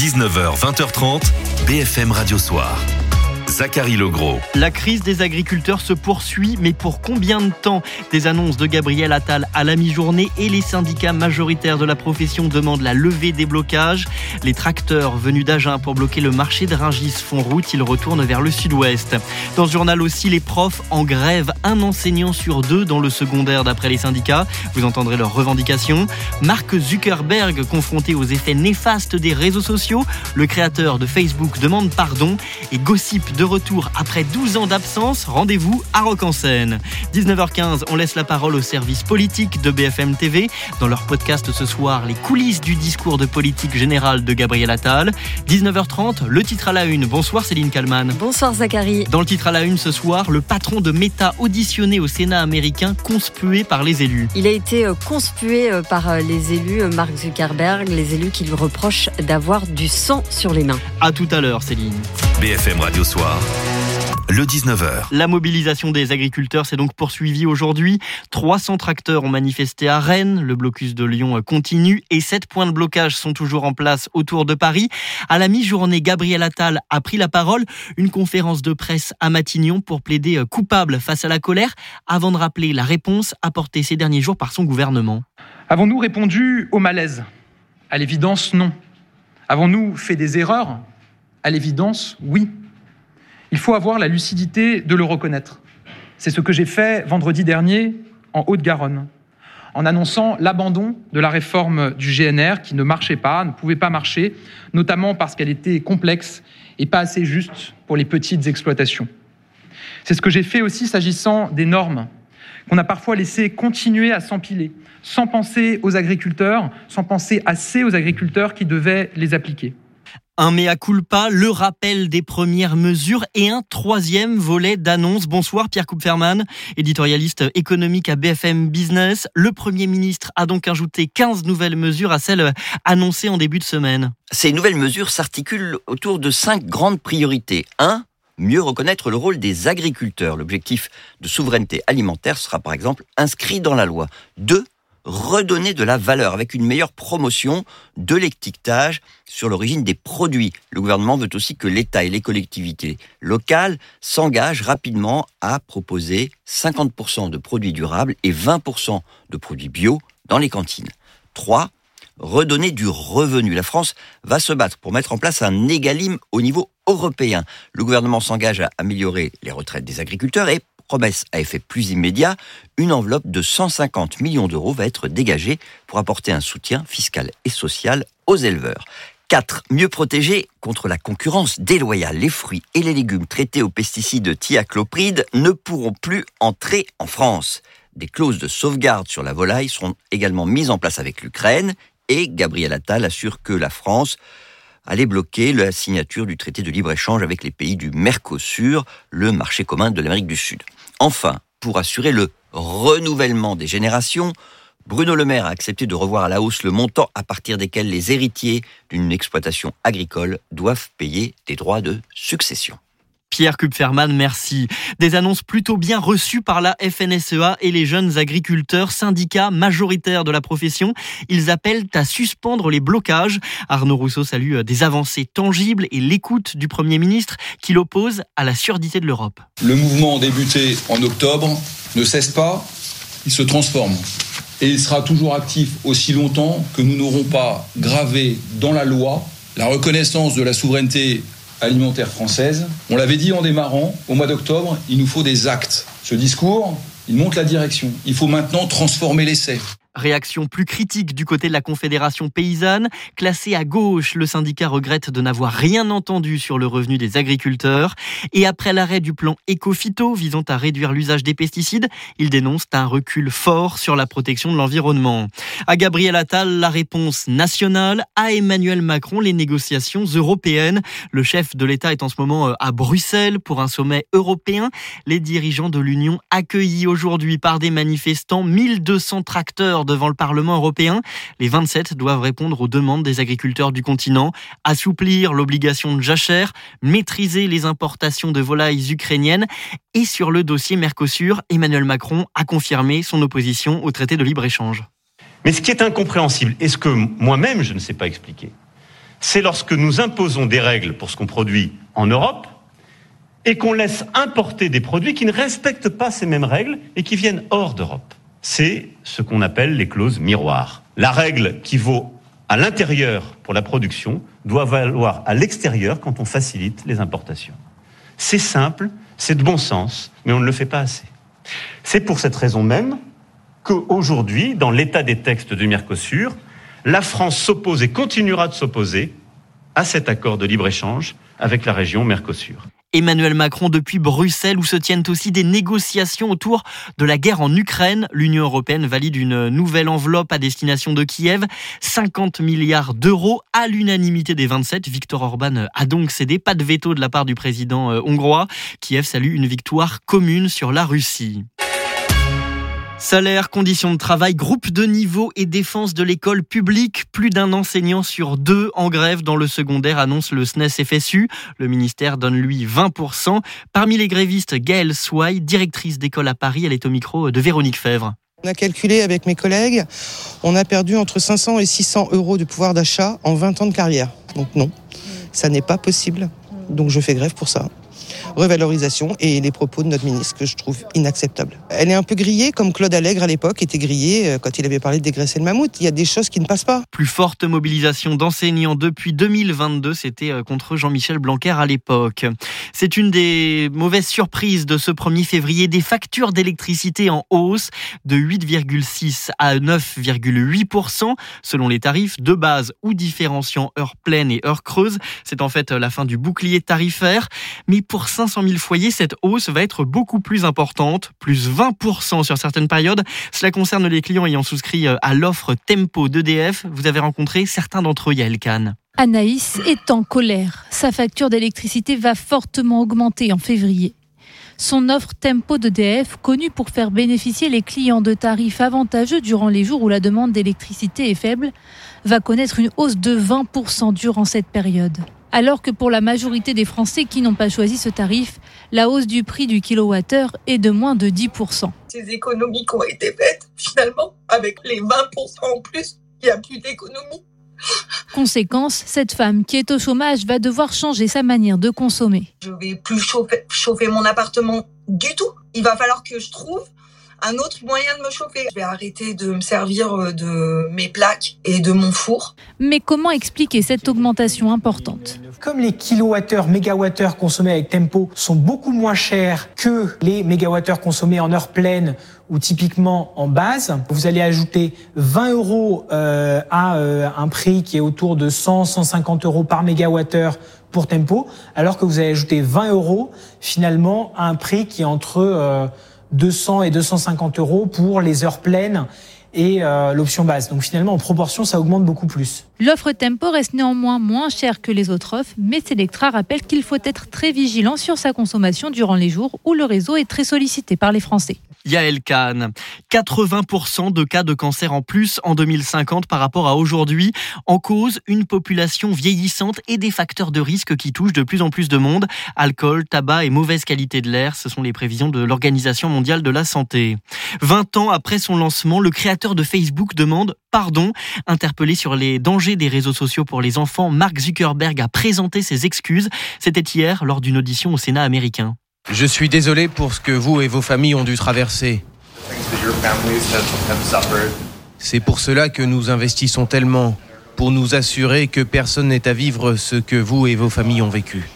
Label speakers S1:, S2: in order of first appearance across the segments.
S1: 19h, 20h30, BFM Radio Soir. Zachary Legros.
S2: La crise des agriculteurs se poursuit, mais pour combien de temps Des annonces de Gabriel Attal à la mi-journée et les syndicats majoritaires de la profession demandent la levée des blocages. Les tracteurs venus d'Agen pour bloquer le marché de Ringis font route, ils retournent vers le sud-ouest. Dans ce journal aussi, les profs en grève, un enseignant sur deux dans le secondaire d'après les syndicats. Vous entendrez leurs revendications. Mark Zuckerberg confronté aux effets néfastes des réseaux sociaux. Le créateur de Facebook demande pardon et gossip de retour après 12 ans d'absence. Rendez-vous à Rock en scène. 19h15, on laisse la parole au service politique de BFM TV. Dans leur podcast ce soir, les coulisses du discours de politique générale de Gabriel Attal. 19h30, le titre à la une. Bonsoir Céline Kalman.
S3: Bonsoir Zachary.
S2: Dans le titre à la une ce soir, le patron de Meta auditionné au Sénat américain, conspué par les élus.
S3: Il a été euh, conspué euh, par euh, les élus, Mark Zuckerberg, les élus qui lui reprochent d'avoir du sang sur les mains.
S2: À tout à l'heure Céline.
S1: BFM Radio Soir le 19h.
S2: La mobilisation des agriculteurs s'est donc poursuivie aujourd'hui. 300 tracteurs ont manifesté à Rennes, le blocus de Lyon continue et 7 points de blocage sont toujours en place autour de Paris. À la mi-journée, Gabriel Attal a pris la parole, une conférence de presse à Matignon pour plaider coupable face à la colère, avant de rappeler la réponse apportée ces derniers jours par son gouvernement.
S4: Avons-nous répondu au malaise? À l'évidence, non. Avons-nous fait des erreurs? À l'évidence, oui. Il faut avoir la lucidité de le reconnaître. C'est ce que j'ai fait vendredi dernier en Haute-Garonne, en annonçant l'abandon de la réforme du GNR qui ne marchait pas, ne pouvait pas marcher, notamment parce qu'elle était complexe et pas assez juste pour les petites exploitations. C'est ce que j'ai fait aussi s'agissant des normes qu'on a parfois laissé continuer à s'empiler, sans penser aux agriculteurs, sans penser assez aux agriculteurs qui devaient les appliquer
S2: un mea culpa, le rappel des premières mesures et un troisième volet d'annonce. Bonsoir Pierre Kupferman, éditorialiste économique à BFM Business. Le Premier ministre a donc ajouté 15 nouvelles mesures à celles annoncées en début de semaine.
S5: Ces nouvelles mesures s'articulent autour de cinq grandes priorités. 1 mieux reconnaître le rôle des agriculteurs. L'objectif de souveraineté alimentaire sera par exemple inscrit dans la loi. 2 redonner de la valeur avec une meilleure promotion de l'étiquetage sur l'origine des produits. Le gouvernement veut aussi que l'État et les collectivités locales s'engagent rapidement à proposer 50% de produits durables et 20% de produits bio dans les cantines. 3. Redonner du revenu. La France va se battre pour mettre en place un égalime au niveau européen. Le gouvernement s'engage à améliorer les retraites des agriculteurs et promesse à effet plus immédiat, une enveloppe de 150 millions d'euros va être dégagée pour apporter un soutien fiscal et social aux éleveurs. 4. Mieux protéger contre la concurrence déloyale. Les fruits et les légumes traités aux pesticides thiaclopride ne pourront plus entrer en France. Des clauses de sauvegarde sur la volaille seront également mises en place avec l'Ukraine et Gabriel Attal assure que la France allait bloquer la signature du traité de libre-échange avec les pays du Mercosur, le marché commun de l'Amérique du Sud. Enfin, pour assurer le renouvellement des générations, Bruno Le Maire a accepté de revoir à la hausse le montant à partir desquels les héritiers d'une exploitation agricole doivent payer des droits de succession.
S2: Pierre Kupferman, merci. Des annonces plutôt bien reçues par la FNSEA et les jeunes agriculteurs, syndicats majoritaires de la profession. Ils appellent à suspendre les blocages. Arnaud Rousseau salue euh, des avancées tangibles et l'écoute du Premier ministre qui l'oppose à la surdité de l'Europe.
S6: Le mouvement débuté en octobre ne cesse pas, il se transforme. Et il sera toujours actif aussi longtemps que nous n'aurons pas gravé dans la loi la reconnaissance de la souveraineté alimentaire française. On l'avait dit en démarrant, au mois d'octobre, il nous faut des actes. Ce discours, il montre la direction. Il faut maintenant transformer l'essai.
S2: Réaction plus critique du côté de la Confédération paysanne. Classé à gauche, le syndicat regrette de n'avoir rien entendu sur le revenu des agriculteurs. Et après l'arrêt du plan Ecofito visant à réduire l'usage des pesticides, il dénonce un recul fort sur la protection de l'environnement. À Gabriel Attal, la réponse nationale. À Emmanuel Macron, les négociations européennes. Le chef de l'État est en ce moment euh, à Bruxelles pour un sommet européen. Les dirigeants de l'Union accueillis aujourd'hui par des manifestants, 1200 tracteurs devant le Parlement européen. Les 27 doivent répondre aux demandes des agriculteurs du continent, assouplir l'obligation de jachère, maîtriser les importations de volailles ukrainiennes. Et sur le dossier Mercosur, Emmanuel Macron a confirmé son opposition au traité de libre-échange.
S7: Mais ce qui est incompréhensible, et ce que moi-même je ne sais pas expliquer, c'est lorsque nous imposons des règles pour ce qu'on produit en Europe et qu'on laisse importer des produits qui ne respectent pas ces mêmes règles et qui viennent hors d'Europe. C'est ce qu'on appelle les clauses miroirs. La règle qui vaut à l'intérieur pour la production doit valoir à l'extérieur quand on facilite les importations. C'est simple, c'est de bon sens, mais on ne le fait pas assez. C'est pour cette raison même qu'aujourd'hui, dans l'état des textes du Mercosur, la France s'oppose et continuera de s'opposer à cet accord de libre-échange avec la région Mercosur.
S2: Emmanuel Macron depuis Bruxelles où se tiennent aussi des négociations autour de la guerre en Ukraine. L'Union européenne valide une nouvelle enveloppe à destination de Kiev, 50 milliards d'euros à l'unanimité des 27. Viktor Orban a donc cédé, pas de veto de la part du président euh, hongrois. Kiev salue une victoire commune sur la Russie. Salaire, conditions de travail, groupe de niveau et défense de l'école publique. Plus d'un enseignant sur deux en grève dans le secondaire, annonce le SNES FSU. Le ministère donne lui 20%. Parmi les grévistes, Gaëlle Sway, directrice d'école à Paris, elle est au micro de Véronique Fèvre.
S8: On a calculé avec mes collègues, on a perdu entre 500 et 600 euros de pouvoir d'achat en 20 ans de carrière. Donc non, ça n'est pas possible. Donc je fais grève pour ça revalorisation et les propos de notre ministre que je trouve inacceptables. Elle est un peu grillée comme Claude Allègre à l'époque était grillé euh, quand il avait parlé de dégraisser le mammouth. Il y a des choses qui ne passent pas.
S2: Plus forte mobilisation d'enseignants depuis 2022, c'était euh, contre Jean-Michel Blanquer à l'époque. C'est une des mauvaises surprises de ce 1er février, des factures d'électricité en hausse de 8,6 à 9,8% selon les tarifs de base ou différenciant heure pleine et heure creuse. C'est en fait la fin du bouclier tarifaire. Mais pour 500 000 foyers, cette hausse va être beaucoup plus importante, plus 20% sur certaines périodes. Cela concerne les clients ayant souscrit euh, à l'offre Tempo d'EDF. Vous avez rencontré certains d'entre eux, Yael Kahn.
S9: Anaïs est en colère. Sa facture d'électricité va fortement augmenter en février. Son offre Tempo d'EDF, connue pour faire bénéficier les clients de tarifs avantageux durant les jours où la demande d'électricité est faible, va connaître une hausse de 20% durant cette période alors que pour la majorité des Français qui n'ont pas choisi ce tarif, la hausse du prix du kilowattheure est de moins de 10%.
S10: Ces économies qui ont été faites, finalement, avec les 20% en plus, il n'y a plus d'économie.
S9: Conséquence, cette femme qui est au chômage va devoir changer sa manière de consommer.
S10: Je vais plus chauffer, chauffer mon appartement du tout. Il va falloir que je trouve un autre moyen de me chauffer. Je vais arrêter de me servir euh, de mes plaques et de mon four.
S9: Mais comment expliquer cette augmentation importante?
S11: Comme les kilowattheures, mégawattheures consommés avec Tempo sont beaucoup moins chers que les mégawattheures consommés en heure pleine ou typiquement en base, vous allez ajouter 20 euros euh, à euh, un prix qui est autour de 100-150 euros par mégawattheure pour Tempo, alors que vous allez ajouter 20 euros finalement à un prix qui est entre 200 et 250 euros pour les heures pleines et euh, l'option base. Donc finalement, en proportion, ça augmente beaucoup plus.
S9: L'offre Tempo reste néanmoins moins chère que les autres offres, mais Selectra rappelle qu'il faut être très vigilant sur sa consommation durant les jours où le réseau est très sollicité par les Français.
S2: Yael Kahn. 80% de cas de cancer en plus en 2050 par rapport à aujourd'hui. En cause, une population vieillissante et des facteurs de risque qui touchent de plus en plus de monde. Alcool, tabac et mauvaise qualité de l'air, ce sont les prévisions de l'Organisation mondiale de la santé. 20 ans après son lancement, le créateur de Facebook demande pardon. Interpellé sur les dangers des réseaux sociaux pour les enfants, Mark Zuckerberg a présenté ses excuses. C'était hier lors d'une audition au Sénat américain.
S12: Je suis désolé pour ce que vous et vos familles ont dû traverser. C'est pour cela que nous investissons tellement, pour nous assurer que personne n'est à vivre ce que vous et vos familles ont vécu.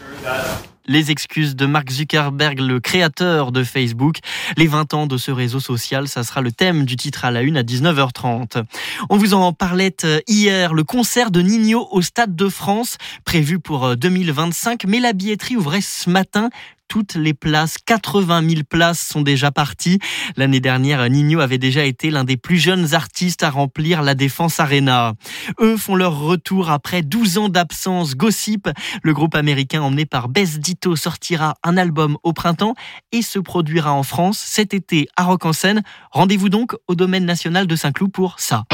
S2: Les excuses de Mark Zuckerberg, le créateur de Facebook. Les 20 ans de ce réseau social, ça sera le thème du titre à la une à 19h30. On vous en parlait euh, hier, le concert de Nino au Stade de France, prévu pour 2025, euh, mais la billetterie ouvrait ce matin toutes les places. 80 000 places sont déjà parties. L'année dernière, Nino avait déjà été l'un des plus jeunes artistes à remplir la Défense Arena. Eux font leur retour après 12 ans d'absence. Gossip, le groupe américain emmené par Bess Ditto, sortira un album au printemps et se produira en France cet été à Rock en Seine. Rendez-vous donc au domaine national de Saint-Cloud pour ça.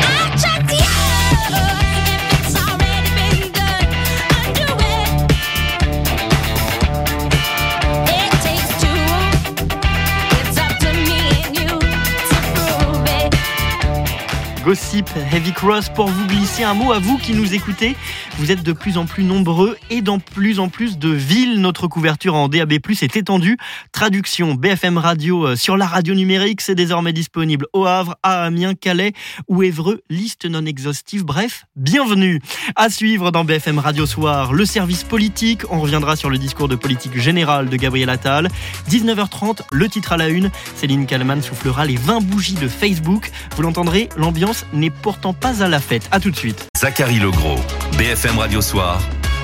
S2: Gossip Heavy Cross pour vous glisser un mot à vous qui nous écoutez. Vous êtes de plus en plus nombreux et dans plus en plus de villes. Notre couverture en DAB+ est étendue. Traduction BFM Radio euh, sur la radio numérique, c'est désormais disponible au Havre, à Amiens, Calais ou Évreux. Liste non exhaustive. Bref, bienvenue. À suivre dans BFM Radio Soir, le service politique. On reviendra sur le discours de politique générale de Gabriel Attal. 19h30, le titre à la une. Céline Kallmann soufflera les 20 bougies de Facebook. Vous l'entendrez, l'ambiance n'est pourtant pas à la fête. À tout de suite.
S1: Zachary Legros, BFM Radio Soir,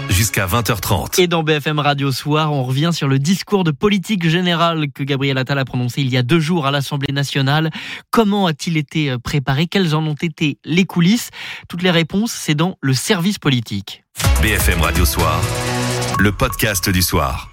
S1: jusqu'à 20h30.
S2: Et dans BFM Radio Soir, on revient sur le discours de politique générale que Gabriel Attal a prononcé il y a deux jours à l'Assemblée nationale. Comment a-t-il été euh, préparé? Quelles en ont été les coulisses? Toutes les réponses, c'est dans le service politique.
S1: BFM Radio Soir, le podcast du soir.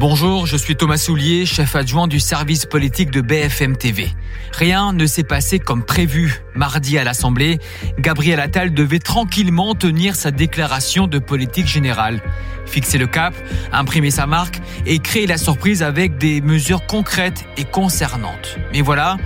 S13: Bonjour, je suis Thomas Soulier, chef adjoint du service politique de BFM TV. Rien ne s'est passé comme prévu. Mardi à l'Assemblée, Gabriel Attal devait tranquillement tenir sa déclaration de politique générale. Fixer le cap, imprimer sa marque et créer la surprise avec des mesures concrètes et concernantes. Mais voilà,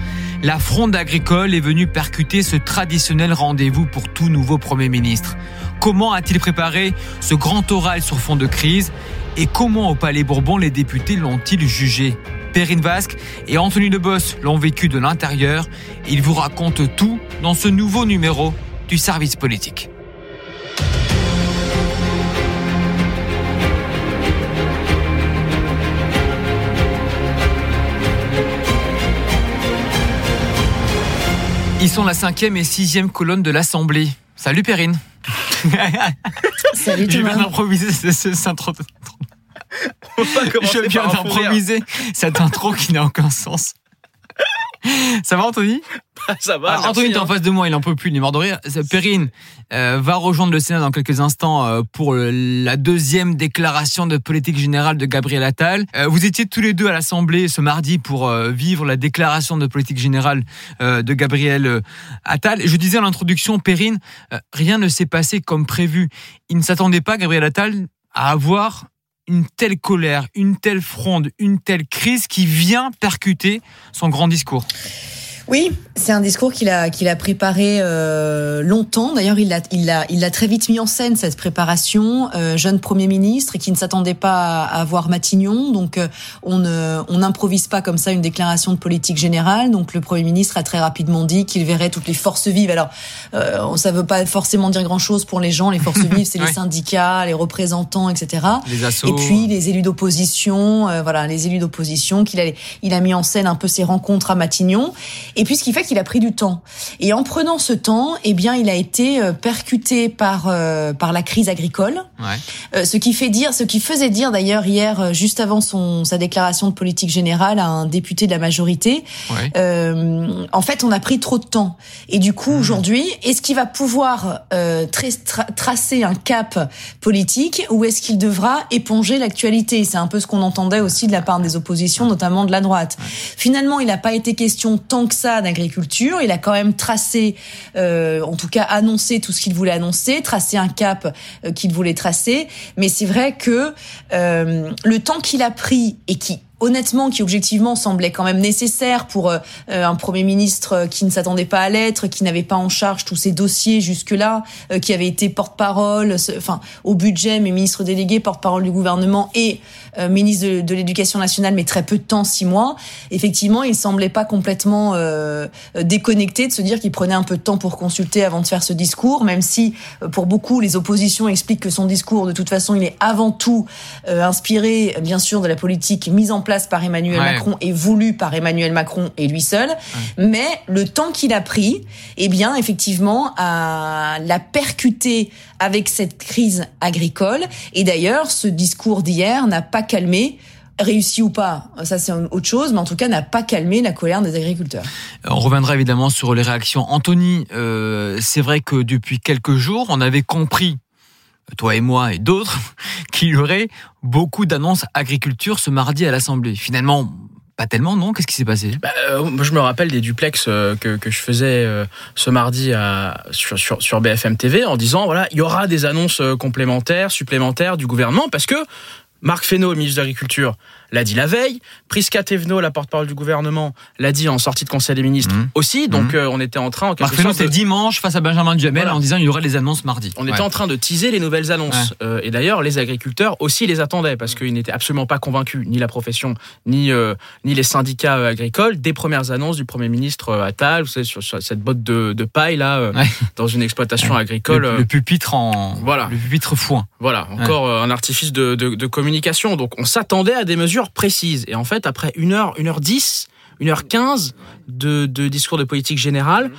S13: la fronde agricole est venue percuter ce traditionnel rendez-vous pour tout nouveau Premier ministre. Comment a-t-il préparé ce grand oral sur fond de crise? Et comment au Palais Bourbon les députés l'ont-ils jugé? Perrine Vasque et Anthony Debos l'ont vécu de l'intérieur. Ils vous racontent tout dans ce nouveau numéro du service politique. Ils sont la cinquième et sixième colonne de l'Assemblée. Salut Perrine.
S3: Salut
S13: Je viens d'improviser ce- ce- cette intro. Je viens d'improviser cette intro qui n'a aucun sens. Ça va Anthony?
S14: Ça va.
S13: Alors, Anthony est en face de moi, il en peut plus, il est mort de rire. C'est- Perrine euh, va rejoindre le Sénat dans quelques instants euh, pour le- la deuxième déclaration de politique générale de Gabriel Attal. Euh, vous étiez tous les deux à l'Assemblée ce mardi pour euh, vivre la déclaration de politique générale euh, de Gabriel euh, Attal. Je disais en l'introduction, Perrine, euh, rien ne s'est passé comme prévu. Il ne s'attendait pas, Gabriel Attal, à avoir une telle colère, une telle fronde, une telle crise qui vient percuter son grand discours.
S15: Oui, c'est un discours qu'il a qu'il a préparé euh, longtemps. D'ailleurs, il l'a il l'a il l'a très vite mis en scène cette préparation. Euh, jeune premier ministre qui ne s'attendait pas à, à voir Matignon, donc euh, on ne on n'improvise pas comme ça une déclaration de politique générale. Donc le premier ministre a très rapidement dit qu'il verrait toutes les forces vives. Alors euh, ça veut pas forcément dire grand chose pour les gens. Les forces vives, c'est
S13: Ouais.
S15: les syndicats, les représentants, etc.
S13: Les assos.
S15: Et puis les élus d'opposition, euh, voilà, les élus d'opposition qu'il a, il a mis en scène un peu ses rencontres à Matignon. Et puis ce qui fait qu'il a pris du temps. Et en prenant ce temps, eh bien, il a été euh, percuté par euh, par la crise agricole.
S13: Ouais.
S15: Euh, ce qui fait dire, ce qui faisait dire d'ailleurs hier, euh, juste avant son sa déclaration de politique générale à un député de la majorité,
S13: Ouais.
S15: euh, en fait, on a pris trop de temps. Et du coup, aujourd'hui, est-ce qu'il va pouvoir euh, tra- tra- tracer un cap politique ou est-ce qu'il devra éponger l'actualité? C'est un peu ce qu'on entendait aussi de la part des oppositions, notamment de la droite. Finalement, il n'a pas été question tant que d'agriculture. Il a quand même tracé, euh, en tout cas annoncé tout ce qu'il voulait annoncer, tracé un cap euh, qu'il voulait tracer. Mais c'est vrai que euh, le temps qu'il a pris et qui honnêtement, qui objectivement semblait quand même nécessaire pour euh, un Premier ministre euh, qui ne s'attendait pas à l'être, qui n'avait pas en charge tous ces dossiers jusque-là, euh, qui avait été porte-parole, enfin au budget, mais ministre délégué, porte-parole du gouvernement et euh, ministre de, de l'Éducation nationale, mais très peu de temps, six mois. Effectivement, il semblait pas complètement euh, euh, déconnecté de se dire qu'il prenait un peu de temps pour consulter avant de faire ce discours, même si euh, pour beaucoup les oppositions expliquent que son discours, de toute façon, il est avant tout euh, inspiré, bien sûr, de la politique mise en place par Emmanuel
S13: Ouais.
S15: Macron et voulue par Emmanuel Macron et lui seul. Mais le temps qu'il a pris, eh bien, effectivement, a l'a percuté avec cette crise agricole. Et d'ailleurs, ce discours d'hier n'a pas calmé réussi ou pas, ça c'est autre chose, mais en tout cas n'a pas calmé la colère des agriculteurs.
S13: On reviendra évidemment sur les réactions. Anthony, euh, c'est vrai que depuis quelques jours, on avait compris, toi et moi et d'autres, qu'il y aurait beaucoup d'annonces agriculture ce mardi à l'Assemblée. Finalement, pas tellement, non? Qu'est-ce qui s'est passé?
S14: Bah, euh, moi, je me rappelle des duplex euh, que, que je faisais euh, ce mardi à, sur, sur, sur BFM TV en disant voilà, il y aura des annonces complémentaires, supplémentaires du gouvernement parce que Marc Fesneau, ministre de l'Agriculture, l'a dit la veille. Prisca Thévenot, la porte-parole du gouvernement, l'a dit en sortie de Conseil des ministres
S13: Mhm.
S14: aussi. Donc
S13: Mhm.
S14: euh, on était en train, en quelque
S13: Marc Fesneau,
S14: sorte, de-
S13: dimanche face à Benjamin Duhamel
S14: Voilà.
S13: en disant il y aura les annonces mardi.
S14: on était en train de teaser les nouvelles annonces. Euh, et d'ailleurs, les agriculteurs aussi les attendaient parce qu'ils n'étaient absolument pas convaincus, ni la profession, ni, euh, ni les syndicats agricoles, des premières annonces du Premier ministre Attal, vous savez, sur, sur cette botte de, de paille là,
S13: Ouais.
S14: dans une exploitation agricole.
S13: Le, le pupitre en
S14: Voilà.
S13: le pupitre foin.
S14: Voilà, encore un artifice de, de- de communication. Donc on s'attendait à des mesures précises. Et en fait, après 1 heure, 1 heure 10, 1 heure 15 de, de discours de politique générale,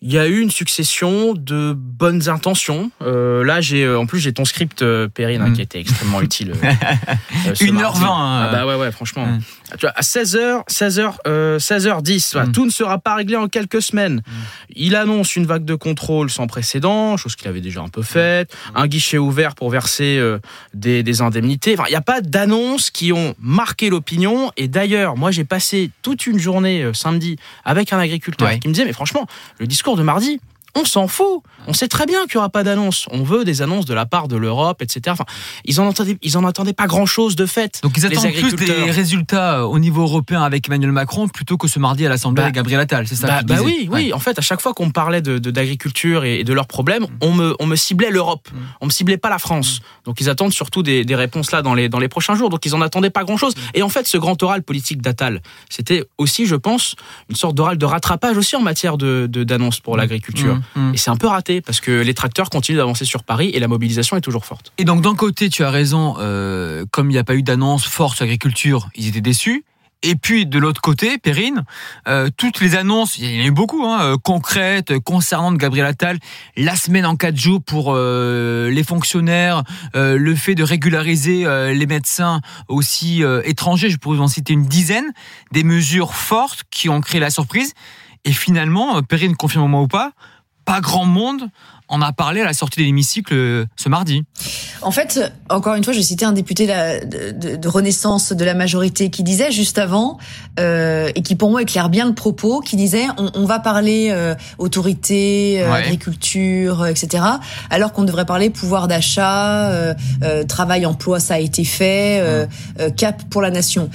S14: il y a eu une succession de bonnes intentions. Euh, là, j'ai euh, en plus j'ai ton script, euh, Perrine, hein,
S13: Mm.
S14: qui était extrêmement utile. euh, euh, ce
S13: 1h20,
S14: mardi.
S13: hein.
S14: Ah bah ouais, ouais, franchement.
S13: Mm.
S14: Tu vois, à 16h, 16h, euh, 16h10, voilà,
S13: Mm.
S14: tout ne sera pas réglé en quelques semaines. Il annonce une vague de contrôle sans précédent, chose qu'il avait déjà un peu faite, un guichet ouvert pour verser euh, des, des indemnités. Enfin, il n'y a pas d'annonces qui ont marqué l'opinion. Et d'ailleurs, moi, j'ai passé toute une journée euh, samedi avec un agriculteur
S13: Ouais.
S14: qui me disait, mais franchement, le discours de mardi, on s'en fout. On sait très bien qu'il n'y aura pas d'annonce. On veut des annonces de la part de l'Europe, etc. Enfin, ils en entendaient, ils en attendaient pas grand chose de fait.
S13: Donc ils
S14: les
S13: attendent plus des résultats euh, au niveau européen avec Emmanuel Macron plutôt que ce mardi à l'Assemblée
S14: Bah,
S13: avec Gabriel Attal, c'est ça
S14: Bah, bah oui, oui.
S13: Ouais.
S14: En fait, à chaque fois qu'on me parlait de d'agriculture et, de leurs problèmes,
S13: Mm.
S14: on me, on me ciblait l'Europe. On me ciblait pas la France. Donc ils attendent surtout des, des réponses là dans les, dans les prochains jours. Donc ils en attendaient pas grand chose.
S13: Mm.
S14: Et en fait, ce grand oral politique d'Attal, c'était aussi, je pense, une sorte d'oral de rattrapage aussi en matière de pour l'agriculture.
S13: Mm, mm.
S14: Et c'est un peu raté parce que les tracteurs continuent d'avancer sur Paris et la mobilisation est toujours forte.
S13: Et donc d'un côté, tu as raison, euh, comme il n'y a pas eu d'annonce forte sur l'agriculture, ils étaient déçus. Et puis de l'autre côté, Perrine, euh, toutes les annonces, il y en a eu beaucoup, hein, euh, concrètes, concernant Gabriel Attal, la semaine en quatre jours pour euh, les fonctionnaires, euh, le fait de régulariser les médecins aussi étrangers, je pourrais vous en citer une dizaine, des mesures fortes qui ont créé la surprise. Et finalement, Perrine, confirme-moi ou pas, pas grand monde en a parlé à la sortie de l'hémicycle euh, ce mardi.
S15: En fait, encore une fois, je citais un député de, Renaissance de la majorité qui disait juste avant, euh, et qui pour moi éclaire bien le propos, qui disait on, on va parler euh, autorité, euh,
S13: Ouais.
S15: agriculture, etc., alors qu'on devrait parler pouvoir d'achat, travail, emploi, ça a été fait, cap pour la nation.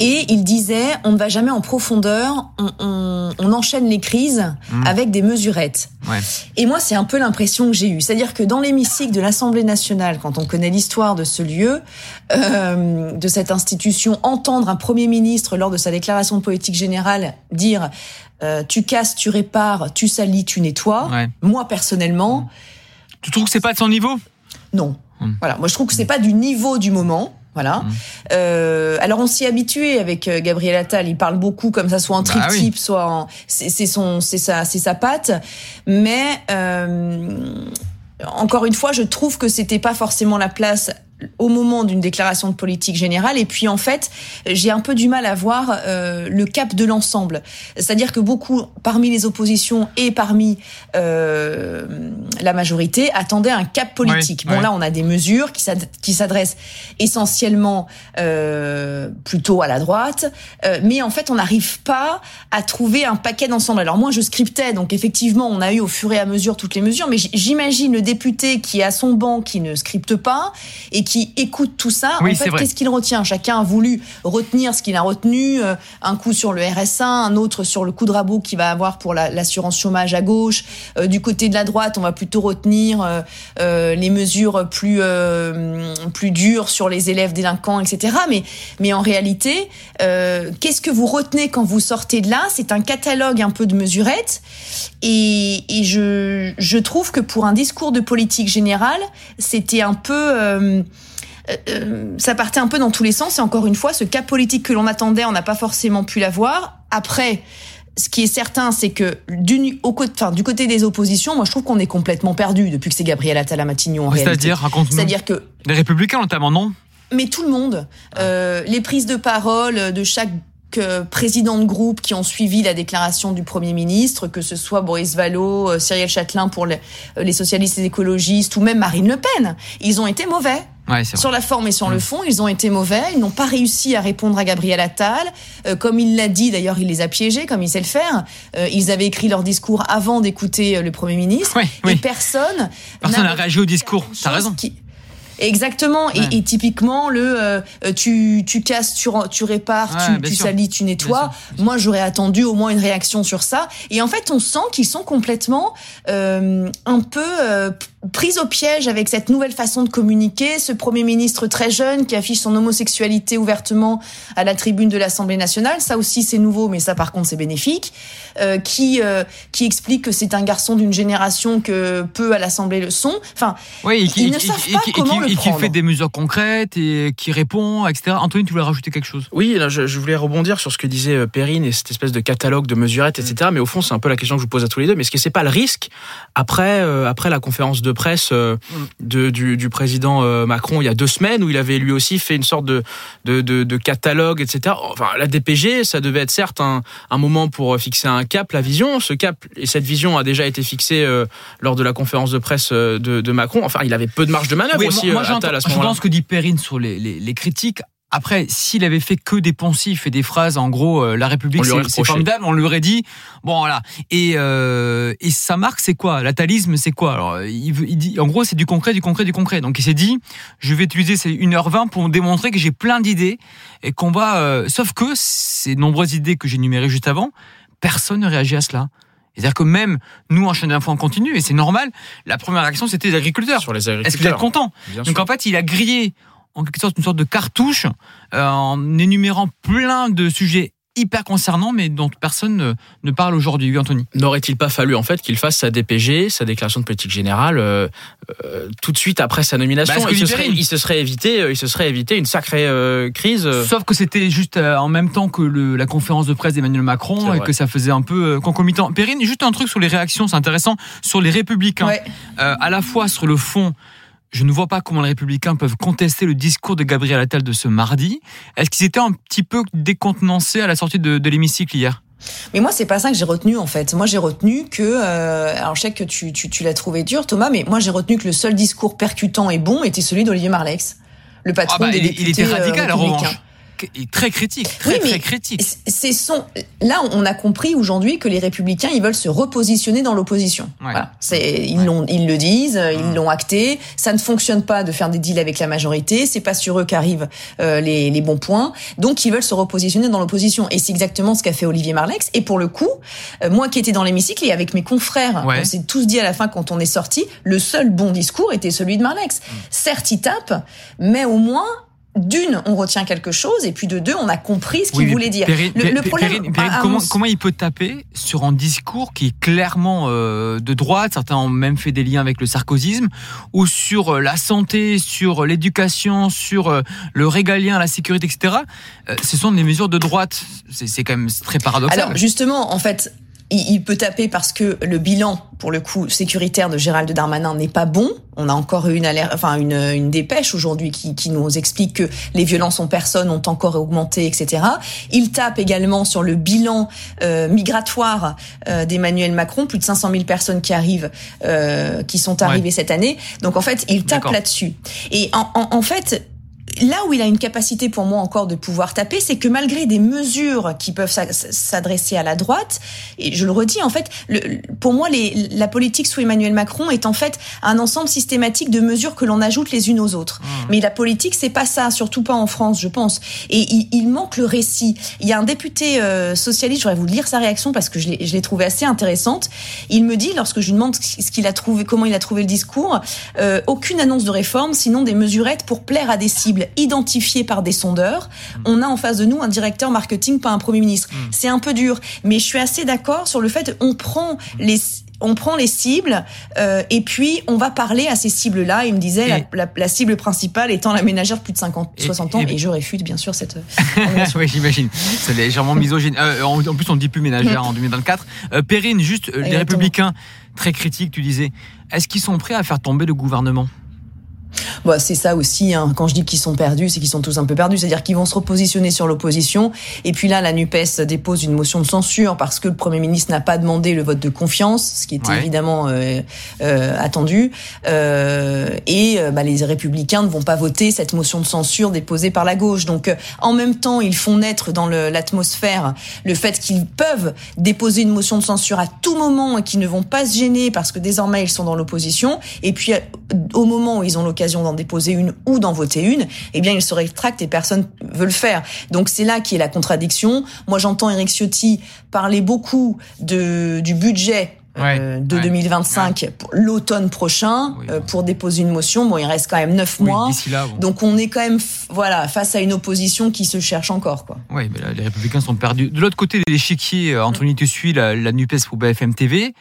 S15: Et il disait on ne va jamais en profondeur, on, on- on enchaîne les crises
S13: Mm.
S15: avec des mesurettes.
S13: Ouais.
S15: Et moi, c'est un peu l'impression que j'ai eue. C'est-à-dire que dans l'hémicycle de l'Assemblée nationale, quand on connaît l'histoire de ce lieu, euh, de cette institution, entendre un Premier ministre lors de sa déclaration de politique générale dire euh, tu casses, tu répares, tu salis, tu nettoies.
S13: Ouais.
S15: Moi, personnellement,
S13: Tu trouves que c'est pas de son niveau?
S15: Non.
S13: Mm.
S15: Voilà, moi je trouve que c'est pas du niveau du moment. Voilà.
S13: Mm.
S15: Euh, alors on s'y habitué avec euh, Gabriel Attal. Il parle beaucoup comme ça, soit en
S13: Bah
S15: triptyque,
S13: oui.
S15: soit en c'est c'est son c'est sa c'est sa patte. Mais euh, encore une fois, je trouve que c'était pas forcément la place au moment d'une déclaration de politique générale. Et puis en fait, j'ai un peu du mal à voir euh, le cap de l'ensemble. C'est-à-dire que beaucoup, parmi les oppositions et parmi euh, la majorité, attendaient un cap politique. Bon là, on a des mesures qui s'ad- qui s'adressent essentiellement euh, plutôt à la droite, euh, mais en fait, on n'arrive pas à trouver un paquet d'ensemble. Alors moi, je scriptais, donc effectivement, on a eu au fur et à mesure toutes les mesures, mais j'imagine le député qui est à son banc, qui ne scripte pas et qui écoute tout ça.
S13: Oui,
S15: en fait, qu'est-ce qu'il retient? Chacun a voulu retenir ce qu'il a retenu. euh, un coup sur le RSA, un autre sur le coup de rabot qu'il va avoir pour la- l'assurance chômage à gauche. Euh, du côté de la droite, on va plutôt retenir euh, euh, les mesures plus euh, plus dures sur les élèves délinquants, etc. Mais mais en réalité, euh, qu'est-ce que vous retenez quand vous sortez de là? C'est un catalogue un peu de mesurettes. Et, et je, je trouve que pour un discours de politique générale, c'était un peu... euh, euh, ça partait un peu dans tous les sens. Et encore une fois, ce cas politique que l'on attendait, on n'a pas forcément pu l'avoir. Après, ce qui est certain, c'est que du, au, côté- enfin, du côté des oppositions, moi je trouve qu'on est complètement perdu depuis que c'est Gabriel Attal à Matignon.
S13: C'est-à-dire.
S15: C'est-à-dire que
S13: Les Républicains notamment, non?
S15: Mais tout le monde. Euh, les prises de parole de chaque euh, président de groupe qui ont suivi la déclaration du Premier ministre, que ce soit Boris Vallaud, euh, Cyril Châtelain pour les, euh, les socialistes et les écologistes, ou même Marine Le Pen, ils ont été mauvais.
S13: Ouais.
S15: Sur la forme et sur le fond, ils ont été mauvais. Ils n'ont pas réussi à répondre à Gabriel Attal. Euh, comme il l'a dit, d'ailleurs, il les a piégés, comme il sait le faire. Euh, ils avaient écrit leur discours avant d'écouter euh, le Premier ministre.
S13: Oui,
S15: Et
S13: oui.
S15: personne
S13: Personne n'a réagi au discours. T'as raison.
S15: qui- Exactement. Et, et, typiquement, le euh, tu, tu casses, tu, tu répares, tu, tu salis, tu nettoies. Moi, j'aurais attendu au moins une réaction sur ça. Et en fait, on sent qu'ils sont complètement euh, un peu euh, prise au piège avec cette nouvelle façon de communiquer, ce Premier ministre très jeune qui affiche son homosexualité ouvertement à la tribune de l'Assemblée nationale, ça aussi c'est nouveau, mais ça par contre c'est bénéfique, euh, qui euh, qui explique que c'est un garçon d'une génération que peu à l'Assemblée le sont. Enfin,
S13: oui,
S15: ils ne savent pas comment le
S13: et
S15: prendre.
S13: qui fait des mesures concrètes et qui répond, etc. Anthony, tu voulais rajouter quelque chose?
S14: Oui, là, je, je, voulais rebondir sur ce que disait euh, Perrine et cette espèce de catalogue de mesurettes, etc. Mais au fond, c'est un peu la question que je vous pose à tous les deux. Mais est-ce que c'est pas le risque après euh, après la conférence de presse euh, de, du, du, président euh, Macron il y a deux semaines où il avait lui aussi fait une sorte de, de, de, de catalogue, etc. Enfin, la DPG, ça devait être certes un, un, moment pour fixer un cap, la vision. Ce cap et cette vision a déjà été fixée euh, lors de la conférence de presse de, de, Macron. Enfin, il avait peu de marge de manœuvre
S13: oui,
S14: aussi.
S13: Moi, moi
S14: Attal, à ce
S13: j'entends ce que dit Perrine sur les, les, les critiques. Après, s'il avait fait que des poncifs et des phrases, en gros, euh, la République, c'est formidable, on lui aurait dit, bon voilà. Et, euh, et sa marque, c'est quoi? L'atalisme, c'est quoi? Alors, il, il, dit, en gros, c'est du concret, du concret, du concret. Donc, il s'est dit, je vais utiliser ces 1h20 pour démontrer que j'ai plein d'idées et qu'on va. Euh, sauf que ces nombreuses idées que j'ai numérées juste avant, personne ne réagit à cela. C'est-à-dire que même nous, en chaîne d'infos en continu, et c'est normal, la première réaction, c'était les agriculteurs.
S14: Sur les agriculteurs.
S13: Est-ce que vous êtes content
S14: Bien
S13: Donc en fait, il a grillé en quelque sorte une sorte de cartouche euh, en énumérant plein de sujets hyper concernants, mais dont personne ne, ne parle aujourd'hui. Oui, Anthony.
S14: N'aurait-il pas fallu en fait qu'il fasse sa DPG, sa déclaration de politique générale, euh, euh, tout de suite après sa nomination?
S13: Bah,
S14: il, se serait, il se serait évité, il se serait évité une sacrée euh, crise.
S13: Sauf que c'était juste euh, en même temps que le, la conférence de presse d'Emmanuel Macron et que ça faisait un peu euh, concomitant. Perrine, juste un truc sur les réactions, c'est intéressant, sur les républicains.
S15: Ouais.
S13: Euh, à la fois sur le fond, je ne vois pas comment les républicains peuvent contester le discours de Gabriel Attal de ce mardi. Est-ce qu'ils étaient un petit peu décontenancés à la sortie de, de l'hémicycle hier?
S15: Mais moi, c'est pas ça que j'ai retenu en fait. Moi, j'ai retenu que, euh, alors je sais que tu, tu, tu l'as trouvé dur, Thomas, mais moi j'ai retenu que le seul discours percutant et bon était celui d'Olivier Marlex, le patron
S13: Ah bah,
S15: des
S13: il,
S15: députés
S13: il était radical
S15: euh,
S13: en revanche. Et Très critique, très
S15: Oui, mais
S13: très critique.
S15: C'est son. Là, on a compris aujourd'hui que les républicains, ils veulent se repositionner dans l'opposition. Voilà. C'est, ils l'ont, ils le disent, ils l'ont acté. Ça ne fonctionne pas de faire des deals avec la majorité. C'est pas sur eux qu'arrivent euh, les, les bons points. Donc, ils veulent se repositionner dans l'opposition. Et c'est exactement ce qu'a fait Olivier Marlex. Et pour le coup, euh, moi qui étais dans l'hémicycle et avec mes confrères,
S13: Ouais.
S15: on s'est tous dit à la fin quand on est sorti, le seul bon discours était celui de Marlex. Certes, il tape, mais au moins. D'une, on retient quelque chose, et puis de deux, on a compris ce qu'il
S13: Oui,
S15: voulait dire.
S13: Perrine-
S15: le, problème,
S13: comment, il peut taper sur un discours qui est clairement euh, de droite? Certains ont même fait des liens avec le sarkozysme, ou sur euh, la santé, sur l'éducation, sur euh, le régalien, la sécurité, etc. Euh, ce sont des mesures de droite. C'est c'est quand même très paradoxal.
S15: Alors justement, en fait, il, peut taper parce que le bilan, pour le coup, sécuritaire de Gérald Darmanin n'est pas bon. On a encore eu une alerte, enfin une, une dépêche aujourd'hui qui, qui nous explique que les violences en personne ont encore augmenté, etc. Il tape également sur le bilan euh, migratoire euh, d'Emmanuel Macron, plus de 500 000 personnes qui arrivent, euh, qui sont arrivées
S16: Ouais.
S15: cette année. Donc en fait, il tape là-dessus. Et en, en, en fait, là où il a une capacité pour moi encore de pouvoir taper, c'est que malgré des mesures qui peuvent s'a- s'adresser à la droite, et je le redis, en fait, le, pour moi, les, la politique sous Emmanuel Macron est en fait un ensemble systématique de mesures que l'on ajoute les unes aux autres. Mais la politique, c'est pas ça, surtout pas en France, je pense. Et il, il manque le récit. Il y a un député euh, socialiste, j'aurais vous lire sa réaction parce que je l'ai je l'ai trouvé assez intéressante. Il me dit, lorsque je lui demande ce qu'il a trouvé, comment il a trouvé le discours, euh, aucune annonce de réforme, sinon des mesurettes pour plaire à des cibles identifiées par des sondeurs. On a en face de nous un directeur marketing, pas un premier ministre. C'est un peu dur, mais je suis assez d'accord sur le fait on prend les on prend les cibles euh, et puis on va parler à ces cibles-là. Il me disait la, la- la cible principale étant la ménagère de plus de 50, 60 ans et, je réfute bien sûr cette.
S13: oui, j'imagine. C'est légèrement misogyne. Euh, en, en plus, on ne dit plus ménagère en 2024. Euh, Perrine, juste, euh, les républicains, très critiques, tu disais, est-ce qu'ils sont prêts à faire tomber le gouvernement?
S15: Bah, c'est ça aussi. Hein. Quand je dis qu'ils sont perdus, c'est qu'ils sont tous un peu perdus. C'est-à-dire qu'ils vont se repositionner sur l'opposition. Et puis là, la Nupes dépose une motion de censure parce que le Premier ministre n'a pas demandé le vote de confiance, ce qui était
S16: Ouais.
S15: évidemment euh, euh, attendu. Euh, et euh, bah, les Républicains ne vont pas voter cette motion de censure déposée par la gauche. Donc, euh, en même temps, ils font naître dans le- l'atmosphère le fait qu'ils peuvent déposer une motion de censure à tout moment et qu'ils ne vont pas se gêner parce que désormais ils sont dans l'opposition. Et puis, euh, au moment où ils ont l'occasion l'occasion d'en déposer une ou d'en voter une, eh bien, il se rétracte et personne veut le faire. Donc c'est là qui est la contradiction. Moi, j'entends Eric Ciotti parler beaucoup de, du budget euh, de 2025 pour l'automne prochain euh, pour déposer une motion. Bon, il reste quand même neuf mois. Donc on est quand même voilà face à une opposition qui se cherche encore quoi.
S13: Oui, mais là, les républicains sont perdus. De l'autre côté de l'échiquier, euh, Anthony Tessuy, la, la Nupes pour BFM TV.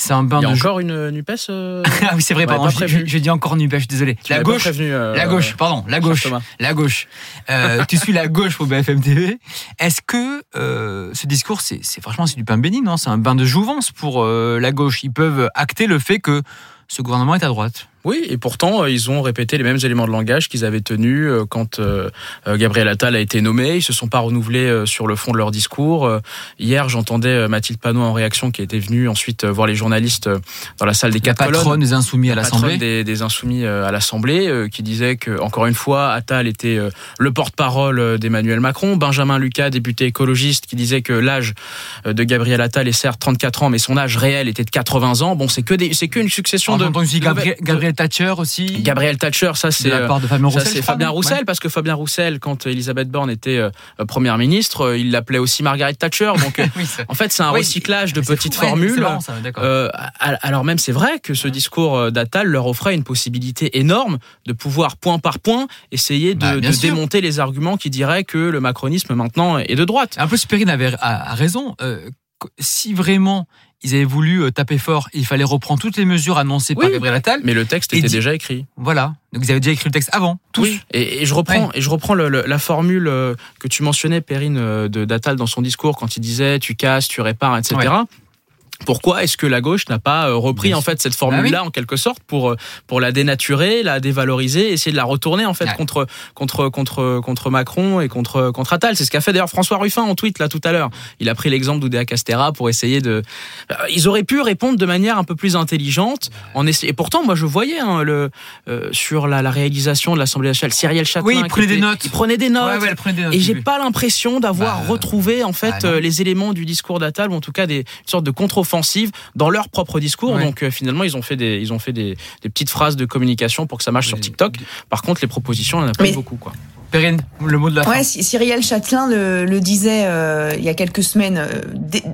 S13: C'est un bain
S14: Il y a
S13: de
S14: encore une Nupes euh...
S13: ah oui, c'est vrai,
S14: On
S13: pardon, je, je- je dis encore Nupes, je suis désolé. La gauche,
S14: prévenu, euh,
S13: la gauche, pardon, la gauche, la gauche. Euh, tu suis la gauche pour BFM TV. Est-ce que euh, ce discours, c'est franchement c'est du pain béni, non? C'est un bain de jouvence pour euh, la gauche. Ils peuvent acter le fait que ce gouvernement est à droite.
S14: Oui, et pourtant, euh, ils ont répété les mêmes éléments de langage qu'ils avaient tenus euh, quand euh, Gabriel Attal a été nommé. Ils se sont pas renouvelés sur le fond de leur discours. Hier, j'entendais Mathilde Panot en réaction, qui était venue ensuite voir les journalistes dans la salle des quatre
S13: patronne
S14: colonnes.
S13: des insoumis à
S14: La
S13: l'Assemblée.
S14: patronne Des, des insoumis à l'Assemblée, qui disait que, encore une fois, Attal était le porte-parole d'Emmanuel Macron. Benjamin Lucas, député écologiste, qui disait que l'âge de Gabriel Attal est certes 34 ans, mais son âge réel était de 80 ans. Bon, c'est que des, c'est qu'une succession
S13: On
S14: de.
S13: Gabriel, Gabriel Thatcher aussi.
S14: Gabriel Thatcher, ça c'est
S13: de Fabien Roussel,
S14: Fabien Roussel
S13: Ouais.
S14: parce que Fabien Roussel, quand Elisabeth Borne était euh, première ministre, euh, il l'appelait aussi Margaret Thatcher. Donc euh,
S13: Oui,
S14: en fait, c'est un
S13: Oui,
S14: recyclage de petites
S13: fou.
S14: Formules.
S13: marrant, ça.
S14: Euh, alors même c'est vrai que ce discours euh, d'Attal leur offrait une possibilité énorme de pouvoir point par point essayer de,
S13: Bah,
S14: de démonter les arguments qui diraient que le macronisme maintenant est de droite.
S13: Un peu Spérine avait a, a raison. Euh, si vraiment ils avaient voulu euh, taper fort, il fallait reprendre toutes les mesures annoncées par Gabriel Attal.
S14: Mais le texte était déjà écrit.
S13: Voilà. Donc ils avaient déjà écrit le texte avant, tous.
S14: Oui, et, et je reprends,
S13: Ouais.
S14: et je reprends le- le- la formule euh, que tu mentionnais, Perrine, euh, de d'Attal dans son discours quand il disait tu casses, tu répares, etc.
S13: Ouais.
S14: Pourquoi est-ce que la gauche n'a pas euh, repris en fait cette formule-là
S13: Bah
S14: en quelque sorte pour euh, pour la dénaturer, la dévaloriser, essayer de la retourner en fait contre contre contre contre Macron et contre contre Attal. C'est ce qu'a fait d'ailleurs François Ruffin en tweet là tout à l'heure. Il a pris l'exemple d'Oudéa Castera pour essayer de. Euh, Ils auraient pu répondre de manière un peu plus intelligente. En Et pourtant, moi je voyais hein, le euh, sur la, la réalisation de l'Assemblée nationale, Cyrielle Châtelain.
S13: Oui, il prenait des notes.
S14: Il prenait des notes.
S13: Ouais, ouais, elle prenait des notes,
S14: Et
S13: j'ai
S14: pas l'impression d'avoir
S13: Bah,
S14: retrouvé en fait
S13: bah,
S14: les éléments du discours d'Attal ou en tout cas des une sorte de dans leur propre discours.
S13: Ouais.
S14: Donc euh, finalement, ils ont fait des ils ont fait des, des petites phrases de communication pour que ça marche sur TikTok. Par contre, les propositions, on en a pas eu
S15: Mais-
S14: beaucoup quoi.
S13: Perrine, le mot de la fin.
S15: Ouais, Cy- Cyrielle Châtelain le, le disait euh, il y a quelques semaines. euh,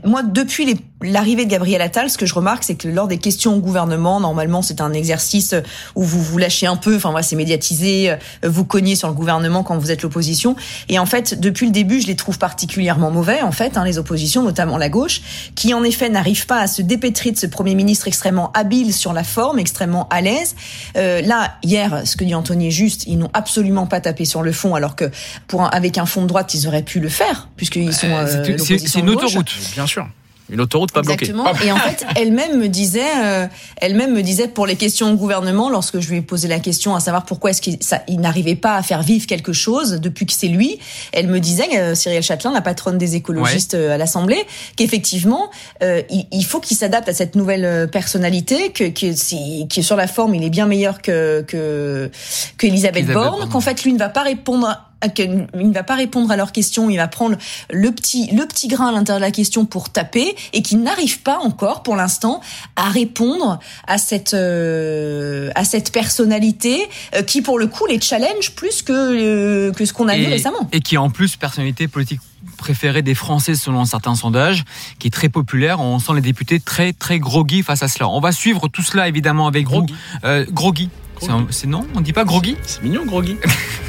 S15: moi, depuis les- l'arrivée de Gabriel Attal, ce que je remarque, c'est que lors des questions au gouvernement, normalement, c'est un exercice où vous vous lâchez un peu. Enfin, voilà, c'est médiatisé. euh, Vous cognez sur le gouvernement quand vous êtes l'opposition. Et en fait, depuis le début, je les trouve particulièrement mauvais. En fait, hein, les oppositions, notamment la gauche, qui en effet n'arrivent pas à se dépêtrer de ce premier ministre extrêmement habile sur la forme, extrêmement à l'aise. Euh, là, hier, ce que dit Anthony est juste. Ils n'ont absolument pas tapé sur le fond, alors que pour un- avec un fond de droite, ils auraient pu le faire, puisqu'ils sont.
S13: Euh,
S15: euh,
S13: c'est- c'est-
S15: l'opposition
S13: c'est une autoroute.
S14: Bien sûr. Une autoroute pas bloquée.
S15: Exactement. Et en fait, elle-même me disait, euh, elle-même me disait pour les questions au gouvernement, lorsque je lui ai posé la question à savoir pourquoi est-ce qu'il il n'arrivait pas à faire vivre quelque chose depuis que c'est lui, elle me disait, euh, Cyrielle Châtelain, la patronne des écologistes euh, à l'Assemblée, qu'effectivement, euh, il, il faut qu'il s'adapte à cette nouvelle personnalité, que, que si, sur la forme, il est bien meilleur que que qu'Elisabeth
S13: Qu'Elisabeth
S15: Borne, qu'en fait lui ne va pas répondre qu'il ne va pas répondre à leurs questions, il va prendre le petit, le petit grain à l'intérieur de la question pour taper et qui n'arrive pas encore pour l'instant à répondre à cette, euh, à cette personnalité euh, qui pour le coup les challenge plus que, euh, que ce qu'on a vu récemment.
S13: et qui est en plus personnalité politique préférée des Français selon certains sondages, qui est très populaire. On sent les députés très très groggy face à cela. On va suivre tout cela évidemment avec
S14: Groggy.
S13: vous. Euh, groggy. C'est non On dit pas groggy?
S14: C'est mignon, Groggy.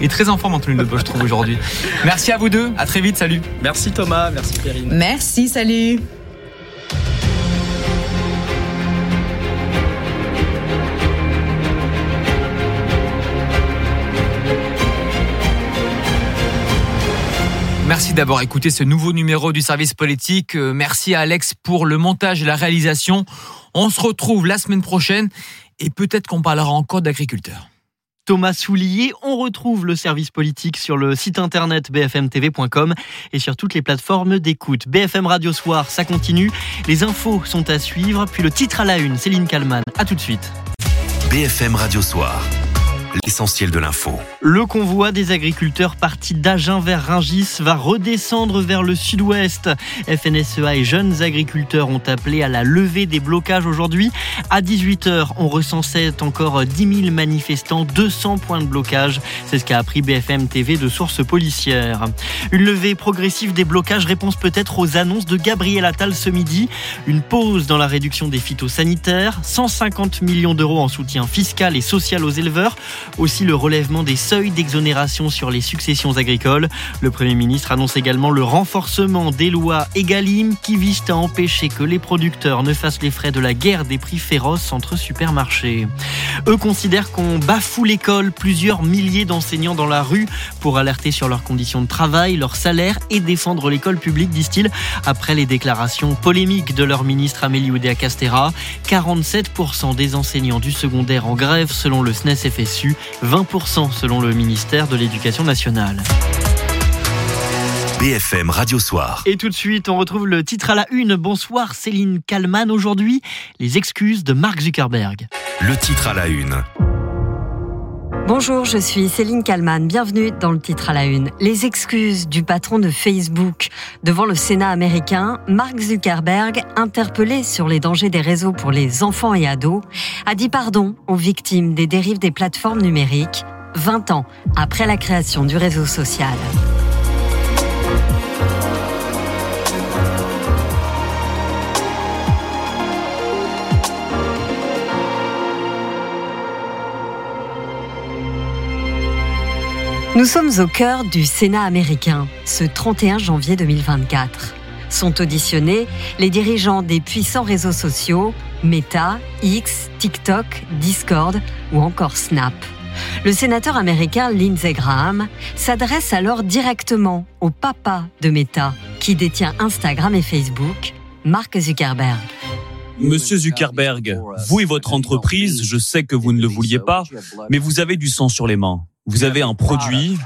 S13: Est très en forme Anthony Debo, je trouve aujourd'hui. Merci à vous deux. À très vite. Salut.
S14: Merci Thomas, merci Perrine.
S15: Merci, salut.
S13: Merci d'avoir écouté ce nouveau numéro du service politique. Euh, Merci à Alex pour le montage et la réalisation. On se retrouve la semaine prochaine et peut-être qu'on parlera encore d'agriculteurs.
S2: Thomas Soulier. On retrouve le service politique sur le site internet bfmtv.com et sur toutes les plateformes d'écoute. BFM Radio Soir, ça continue. Les infos sont à suivre. Puis le titre à la une, Céline Kalman. À tout de suite.
S1: BFM Radio Soir. L'essentiel de l'info.
S2: Le convoi des agriculteurs parti d'Agen vers Ringis va redescendre vers le sud-ouest. FNSEA et jeunes agriculteurs ont appelé à la levée des blocages aujourd'hui. À 18h, on recensait encore 10 000 manifestants, 200 points de blocage. C'est ce qu'a appris BFM TV de sources policières. Une levée progressive des blocages, réponse peut-être aux annonces de Gabriel Attal ce midi. Une pause dans la réduction des phytosanitaires, 150 millions d'euros en soutien fiscal et social aux éleveurs, aussi le relèvement des seuils d'exonération sur les successions agricoles. Le Premier ministre annonce également le renforcement des lois EGalim qui visent à empêcher que les producteurs ne fassent les frais de la guerre des prix féroces entre supermarchés. Eux considèrent qu'on bafoue l'école, plusieurs milliers d'enseignants dans la rue pour alerter sur leurs conditions de travail, leur salaire et défendre l'école publique, disent-ils, après les déclarations polémiques de leur ministre Amélie Oudéa-Castera. 47% des enseignants du secondaire en grève selon le SNES FSU, 20% selon le ministère de l'Éducation nationale.
S1: BFM Radio Soir.
S2: Et tout de suite, on retrouve le titre à la une. Bonsoir Céline Kalman. Aujourd'hui, les excuses de Mark Zuckerberg.
S1: Le titre à la une.
S3: Bonjour, je suis Céline Kalman. Bienvenue dans le titre à la une. Les excuses du patron de Facebook. Devant le Sénat américain, Mark Zuckerberg, interpellé sur les dangers des réseaux pour les enfants et ados, a dit pardon aux victimes des dérives des plateformes numériques, 20 ans après la création du réseau social. Nous sommes au cœur du Sénat américain, ce 31 janvier 2024. Sont auditionnés les dirigeants des puissants réseaux sociaux Meta, X, TikTok, Discord ou encore Snap. Le sénateur américain Lindsey Graham s'adresse alors directement au papa de Meta, qui détient Instagram et Facebook, Mark Zuckerberg.
S16: Monsieur Zuckerberg, vous et votre entreprise, je sais que vous ne le vouliez pas, mais vous avez du sang sur les mains. Vous avez un produit.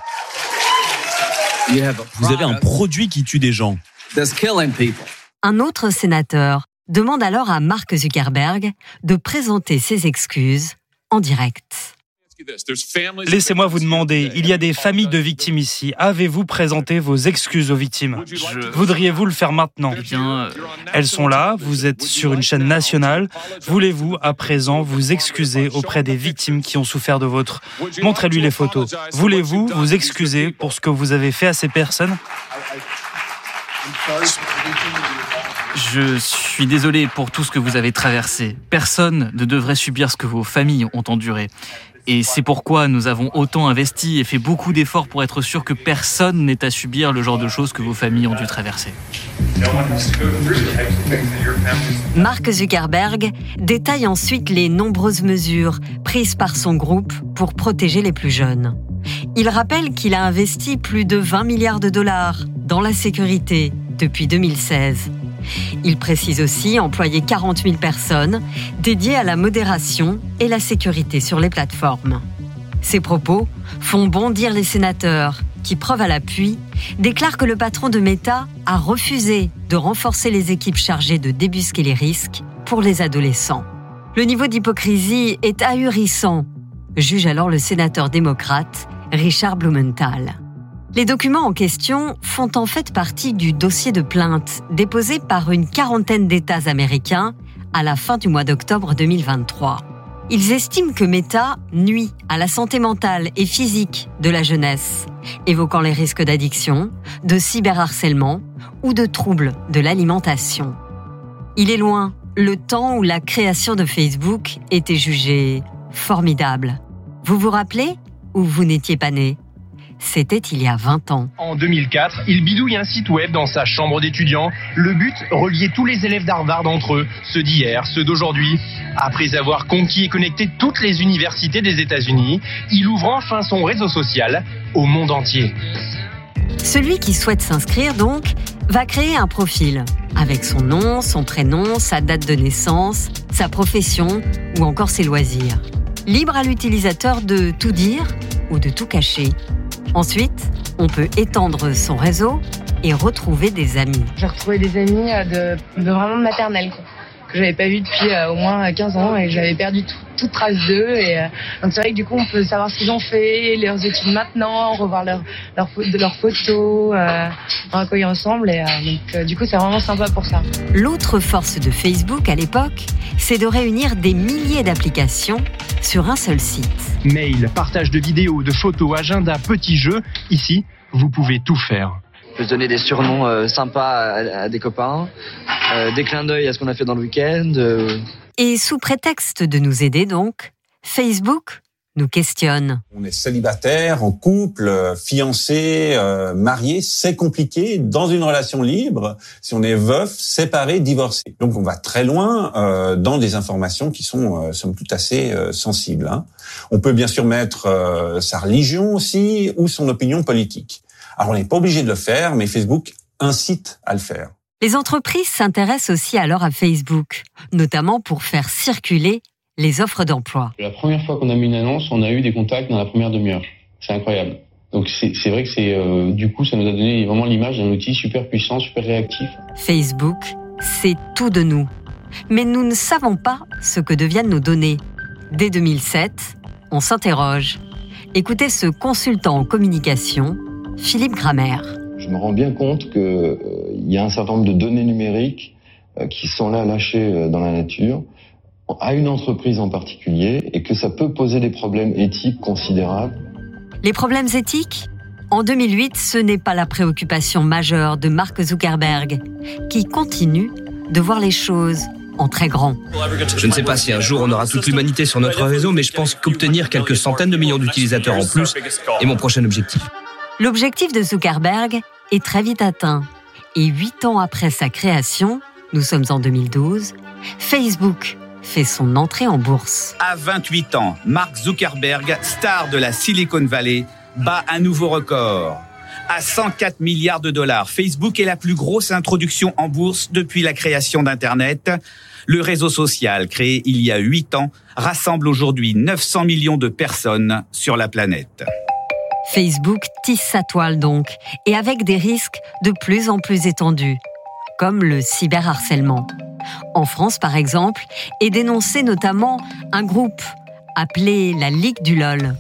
S16: Vous avez un produit qui tue des gens.
S3: Un autre sénateur demande alors à Mark Zuckerberg de présenter ses excuses en direct.
S17: Laissez-moi vous demander, il y a des familles de victimes ici. Avez-vous présenté vos excuses aux victimes? Voudriez-vous le faire maintenant? Elles sont là, vous êtes sur une chaîne nationale. Voulez-vous à présent vous excuser auprès des victimes qui ont souffert de votre... Montrez-lui les photos. Voulez-vous vous excuser pour ce que vous avez fait à ces personnes?
S18: Je suis désolé pour tout ce que vous avez traversé. Personne ne devrait subir ce que vos familles ont enduré. Et c'est pourquoi nous avons autant investi et fait beaucoup d'efforts pour être sûr que personne n'ait à subir le genre de choses que vos familles ont dû traverser.
S3: Mark Zuckerberg détaille ensuite les nombreuses mesures prises par son groupe pour protéger les plus jeunes. Il rappelle qu'il a investi plus de 20 milliards de dollars dans la sécurité depuis 2016 il précise aussi employer 40 000 personnes dédiées à la modération et la sécurité sur les plateformes. Ces propos font bondir les sénateurs qui, preuve à l'appui, déclarent que le patron de Meta a refusé de renforcer les équipes chargées de débusquer les risques pour les adolescents. Le niveau d'hypocrisie est ahurissant, juge alors le sénateur démocrate Richard Blumenthal. Les documents en question font en fait partie du dossier de plainte déposé par une quarantaine d'États américains à la fin du mois d'octobre 2023. Ils estiment que Meta nuit à la santé mentale et physique de la jeunesse, évoquant les risques d'addiction, de cyberharcèlement ou de troubles de l'alimentation. Il est loin le temps où la création de Facebook était jugée formidable. Vous vous rappelez ou vous n'étiez pas né? C'était il y a 20 ans.
S19: En 2004, il bidouille un site web dans sa chambre d'étudiant. Le but, relier tous les élèves d'Harvard entre eux, ceux d'hier, ceux d'aujourd'hui. Après avoir conquis et connecté toutes les universités des États-Unis, il ouvre enfin son réseau social au monde entier.
S3: Celui qui souhaite s'inscrire, donc, va créer un profil avec son nom, son prénom, sa date de naissance, sa profession ou encore ses loisirs. Libre à l'utilisateur de tout dire ou de tout cacher. Ensuite, on peut étendre son réseau et retrouver des amis.
S20: J'ai retrouvé des amis euh, de, vraiment de maternelle, que j'avais pas vu depuis euh, au moins 15 ans et que j'avais perdu tout. toute trace d'eux. Et donc c'est vrai que du coup, on peut savoir ce qu'ils ont fait, leurs études maintenant, revoir leurs leur, leurs photos, euh, ils ressemblent. Et donc du coup, c'est vraiment sympa pour ça.
S3: L'autre force de Facebook à l'époque, c'est de réunir des milliers d'applications sur un seul site.
S19: Mail, partage de vidéos, de photos, agenda, petits jeux. Ici, vous pouvez tout faire.
S21: Je peux donner des surnoms euh, sympas à, des copains, euh, des clins d'œil à ce qu'on a fait dans le week-end. Euh.
S3: Et sous prétexte de nous aider donc, Facebook nous questionne.
S22: On est célibataire, en couple, fiancé, marié, c'est compliqué. Dans une relation libre, si on est veuf, séparé, divorcé. Donc on va très loin dans des informations qui sont, somme toute, assez sensibles. Hein. On peut bien sûr mettre sa religion aussi ou son opinion politique. Alors on n'est pas obligé de le faire, mais Facebook incite à le faire.
S3: Les entreprises s'intéressent aussi alors à Facebook, notamment pour faire circuler les offres d'emploi.
S23: La première fois qu'on a mis une annonce, on a eu des contacts dans la première demi-heure. C'est incroyable. Donc c'est vrai que c'est euh, du coup ça nous a donné vraiment l'image d'un outil super puissant, super réactif.
S3: Facebook, c'est tout de nous. Mais nous ne savons pas ce que deviennent nos données. Dès 2007, on s'interroge. Écoutez ce consultant en communication Philippe Grammer.
S24: Je me rends bien compte qu'il euh, y a un certain nombre de données numériques euh, qui sont là lâchées euh, dans la nature à une entreprise en particulier et que ça peut poser des problèmes éthiques considérables.
S3: Les problèmes éthiques? En 2008, ce n'est pas la préoccupation majeure de Mark Zuckerberg, qui continue de voir les choses en très grand.
S25: Je ne sais pas si un jour on aura toute l'humanité sur notre réseau, mais je pense qu'obtenir quelques centaines de millions d'utilisateurs en plus est mon prochain objectif.
S3: L'objectif de Zuckerberg est très vite atteint. Et huit ans après sa création, nous sommes en 2012, Facebook fait son entrée en bourse.
S26: À 28 ans, Mark Zuckerberg, star de la Silicon Valley, bat un nouveau record. À 104 milliards de dollars, Facebook est la plus grosse introduction en bourse depuis la création d'Internet. Le réseau social, créé il y a 8 ans, rassemble aujourd'hui 900 millions de personnes sur la planète.
S3: Facebook tisse sa toile donc, et avec des risques de plus en plus étendus, comme le cyberharcèlement. En France, par exemple, est dénoncé notamment un groupe appelé la Ligue du LOL.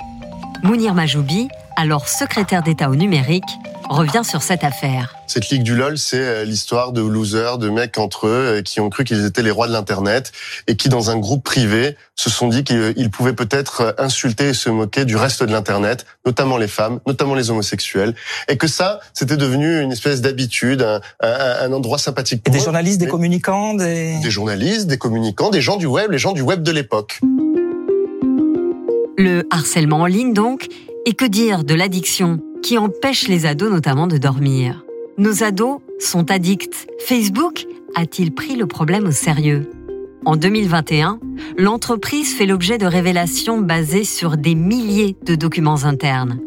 S3: Mounir Majoubi, alors secrétaire d'État au numérique, revient sur cette affaire.
S27: Cette ligue du LOL, c'est euh, l'histoire de losers, de mecs entre eux euh, qui ont cru qu'ils étaient les rois de l'Internet et qui, dans un groupe privé, se sont dit qu'ils pouvaient peut-être euh, insulter et se moquer du reste de l'Internet, notamment les femmes, notamment les homosexuels, et que ça, c'était devenu une espèce d'habitude, un, un, endroit sympathique.
S28: Pour et des journalistes, des communicants, des...
S27: Des journalistes, des communicants, des gens du web, les gens du web de l'époque.
S3: Le harcèlement en ligne, donc, et que dire de l'addiction? Qui empêche les ados notamment de dormir nos ados sont addicts. Facebook a-t-il pris le problème au sérieux? En 2021, l'entreprise fait l'objet de révélations basées sur des milliers de documents internes.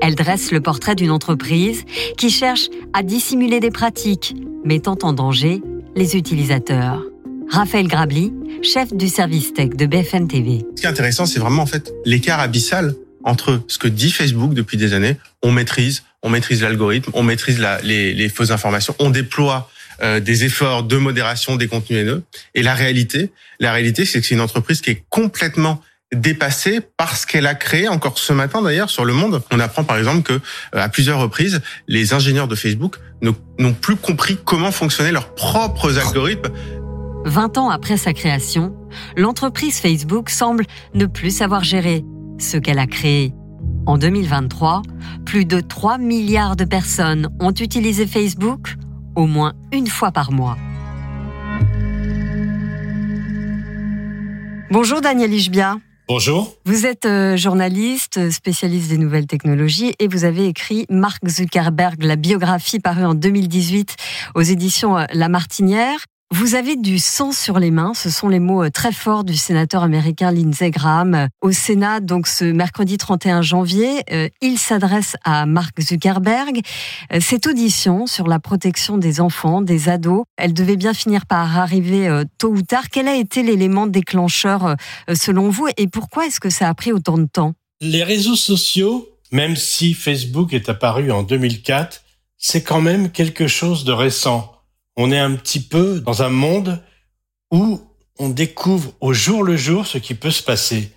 S3: Elle dresse le portrait d'une entreprise qui cherche à dissimuler des pratiques, mettant en danger les utilisateurs. Raphaël Grabli, chef du service tech de BFM TV.
S29: Ce qui est intéressant, c'est vraiment en fait l'écart abyssal entre ce que dit Facebook depuis des années, on maîtrise, on maîtrise l'algorithme, on maîtrise les, fausses informations, on déploie euh, des efforts de modération des contenus haineux. Et la réalité, la réalité, c'est que c'est une entreprise qui est complètement dépassée parce qu'elle a créé encore ce matin d'ailleurs sur le monde. On apprend par exemple que euh, à plusieurs reprises, les ingénieurs de Facebook n'ont plus compris comment fonctionnaient leurs propres algorithmes.
S3: 20 ans après sa création, l'entreprise Facebook semble ne plus savoir gérer ce qu'elle a créé. En 2023, plus de 3 milliards de personnes ont utilisé Facebook au moins une fois par mois. Bonjour Daniel Ishbia.
S30: Bonjour.
S3: Vous êtes euh, journaliste, spécialiste des nouvelles technologies et vous avez écrit Mark Zuckerberg, la biographie parue en 2018 aux éditions euh, La Martinière. Vous avez du sang sur les mains, ce sont les mots euh, très forts du sénateur américain Lindsey Graham euh, au Sénat. Donc ce mercredi 31 janvier, euh, il s'adresse à Mark Zuckerberg. Cette audition sur la protection des enfants, des ados, elle devait bien finir par arriver tôt ou tard. Quel a été l'élément déclencheur selon vous et pourquoi est-ce que ça a pris autant de temps?
S30: Les réseaux sociaux, même si Facebook est apparu en 2004, c'est quand même quelque chose de récent on est un petit peu dans un monde où on découvre au jour le jour ce qui peut se passer.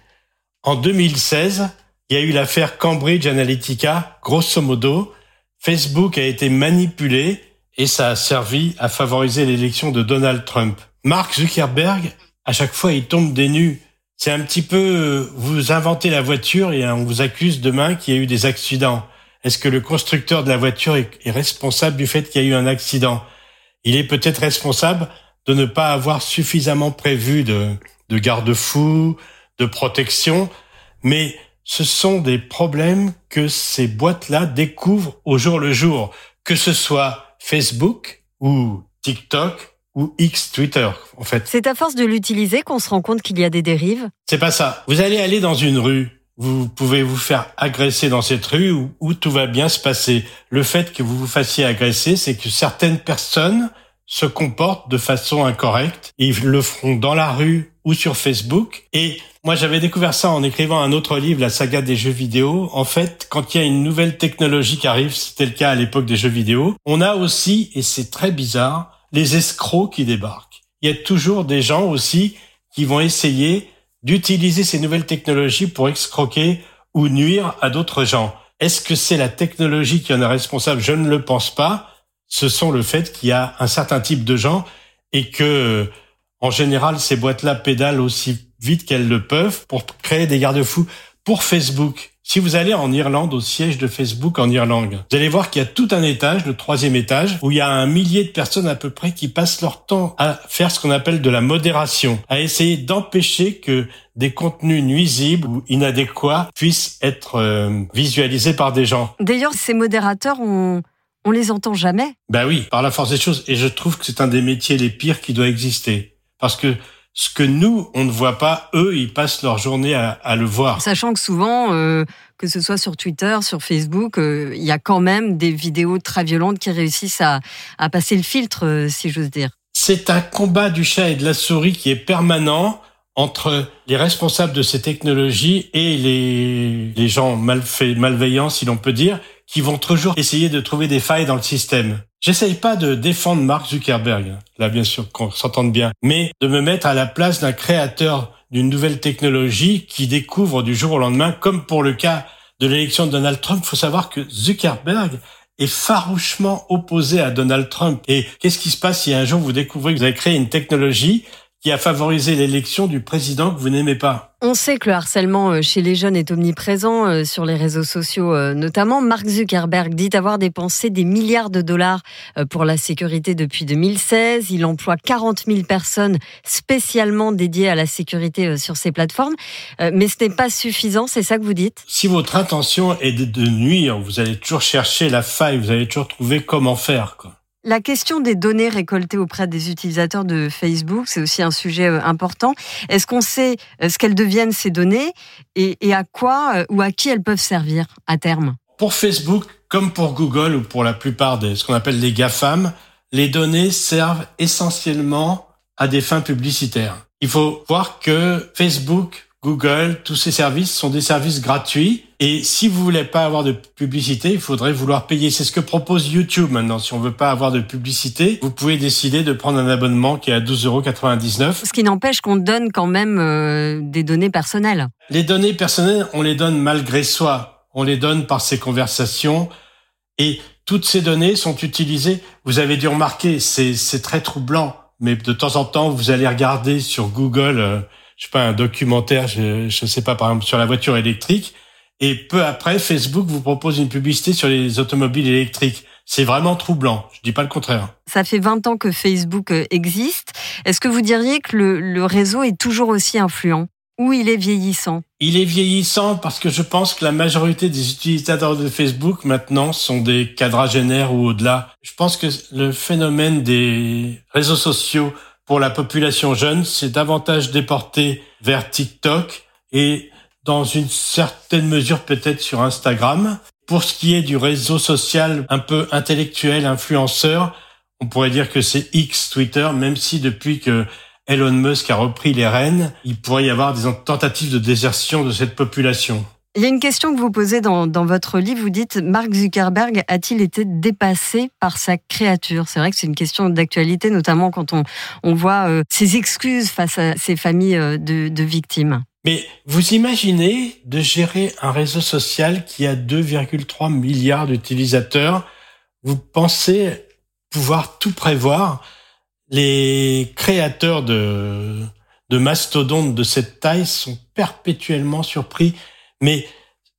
S30: En 2016, il y a eu l'affaire Cambridge Analytica. Grosso modo, Facebook a été manipulé et ça a servi à favoriser l'élection de Donald Trump. Mark Zuckerberg, à chaque fois, il tombe des nues. C'est un petit peu, vous inventez la voiture et on vous accuse demain qu'il y a eu des accidents. Est-ce que le constructeur de la voiture est, responsable du fait qu'il y a eu un accident? Il est peut-être responsable de ne pas avoir suffisamment prévu de, de garde-fous, de protection, mais ce sont des problèmes que ces boîtes-là découvrent au jour le jour, que ce soit Facebook ou TikTok ou X Twitter, en fait.
S3: C'est à force de l'utiliser qu'on se rend compte qu'il y a des dérives
S30: C'est pas ça. Vous allez aller dans une rue, vous pouvez vous faire agresser dans cette rue où, tout va bien se passer. Le fait que vous vous fassiez agresser, c'est que certaines personnes se comportent de façon incorrecte. Ils le feront dans la rue ou sur Facebook. Et moi, j'avais découvert ça en écrivant un autre livre, La saga des jeux vidéo. En fait, quand il y a une nouvelle technologie qui arrive, c'était le cas à l'époque des jeux vidéo, on a aussi, et c'est très bizarre, les escrocs qui débarquent. Il y a toujours des gens aussi qui vont essayer d'utiliser ces nouvelles technologies pour escroquer ou nuire à d'autres gens. Est-ce que c'est la technologie qui en est responsable? Je ne le pense pas. Ce sont le fait qu'il y a un certain type de gens et que, en général, ces boîtes-là pédalent aussi vite qu'elles le peuvent pour créer des garde-fous. Pour Facebook, si vous allez en Irlande, au siège de Facebook en Irlande, vous allez voir qu'il y a tout un étage, le troisième étage, où il y a un millier de personnes à peu près qui passent leur temps à faire ce qu'on appelle de la modération, à essayer d'empêcher que des contenus nuisibles ou inadéquats puissent être euh, visualisés par des gens.
S3: D'ailleurs, ces modérateurs, on, on les entend jamais.
S30: Ben oui, par la force des choses. Et je trouve que c'est un des métiers les pires qui doit exister. Parce que ce que nous, on ne voit pas, eux, ils passent leur journée à, le voir.
S3: Sachant que souvent, euh, que ce soit sur Twitter, sur Facebook, euh, il y a quand même des vidéos très violentes qui réussissent à, passer le filtre, euh, si j'ose dire.
S30: C'est un combat du chat et de la souris qui est permanent entre les responsables de ces technologies et les, les gens malveillants, si l'on peut dire, qui vont toujours essayer de trouver des failles dans le système. J'essaye pas de défendre Mark Zuckerberg, là bien sûr qu'on s'entende bien, mais de me mettre à la place d'un créateur d'une nouvelle technologie qui découvre du jour au lendemain, comme pour le cas de l'élection de Donald Trump. Faut savoir que Zuckerberg est farouchement opposé à Donald Trump. Et qu'est-ce qui se passe si un jour vous découvrez que vous avez créé une technologie qui a favorisé l'élection du président que vous n'aimez pas
S3: on sait que le harcèlement euh, chez les jeunes est omniprésent euh, sur les réseaux sociaux euh, notamment. Mark Zuckerberg dit avoir dépensé des milliards de dollars pour la sécurité depuis 2016. Il emploie 40 000 personnes spécialement dédiées à la sécurité sur ces plateformes. Mais ce n'est pas suffisant, c'est ça que vous dites?
S30: Si votre intention est de nuire, vous allez toujours chercher la faille, vous allez toujours trouver comment faire. Quoi.
S3: La question des données récoltées auprès des utilisateurs de Facebook, c'est aussi un sujet euh, important. Est-ce qu'on sait euh, ce qu'elles deviennent ces données et, à quoi euh, ou à qui elles peuvent servir à terme?
S30: Pour Facebook, comme pour Google ou pour la plupart de ce qu'on appelle les GAFAM, les données servent essentiellement à des fins publicitaires. Il faut voir que Facebook Google, tous ces services sont des services gratuits. Et si vous voulez pas avoir de publicité, il faudrait vouloir payer. C'est ce que propose YouTube maintenant. Si on veut pas avoir de publicité, vous pouvez décider de prendre un abonnement qui est à 12,99 euros.
S3: Ce qui n'empêche qu'on donne quand même euh, des données personnelles.
S30: Les données personnelles, on les donne malgré soi. On les donne par ces conversations. Et toutes ces données sont utilisées. Vous avez dû remarquer, c'est très troublant. Mais de temps en temps, vous allez regarder sur Google, euh, je sais pas, un documentaire, je, ne sais pas, par exemple, sur la voiture électrique. Et peu après, Facebook vous propose une publicité sur les automobiles électriques. C'est vraiment troublant. Je dis pas le contraire.
S3: Ça fait 20 ans que Facebook euh, existe. Est-ce que vous diriez que le, le réseau est toujours aussi influent? Ou il est vieillissant?
S30: Il est vieillissant parce que je pense que la majorité des utilisateurs de Facebook maintenant sont des quadragénaires ou au-delà. Je pense que le phénomène des réseaux sociaux pour la population jeune, c'est davantage déporté vers TikTok et dans une certaine mesure peut-être sur Instagram. Pour ce qui est du réseau social un peu intellectuel, influenceur, on pourrait dire que c'est X Twitter, même si depuis que Elon Musk a repris les rênes, il pourrait y avoir des tentatives de désertion de cette population.
S3: Il y a une question que vous posez dans, dans votre livre. Vous dites Mark Zuckerberg a-t-il été dépassé par sa créature? C'est vrai que c'est une question d'actualité, notamment quand on, on voit euh, ses excuses face à ces familles euh, de, de victimes.
S30: Mais vous imaginez de gérer un réseau social qui a 2,3 milliards d'utilisateurs? Vous pensez pouvoir tout prévoir? Les créateurs de, de mastodontes de cette taille sont perpétuellement surpris. Mais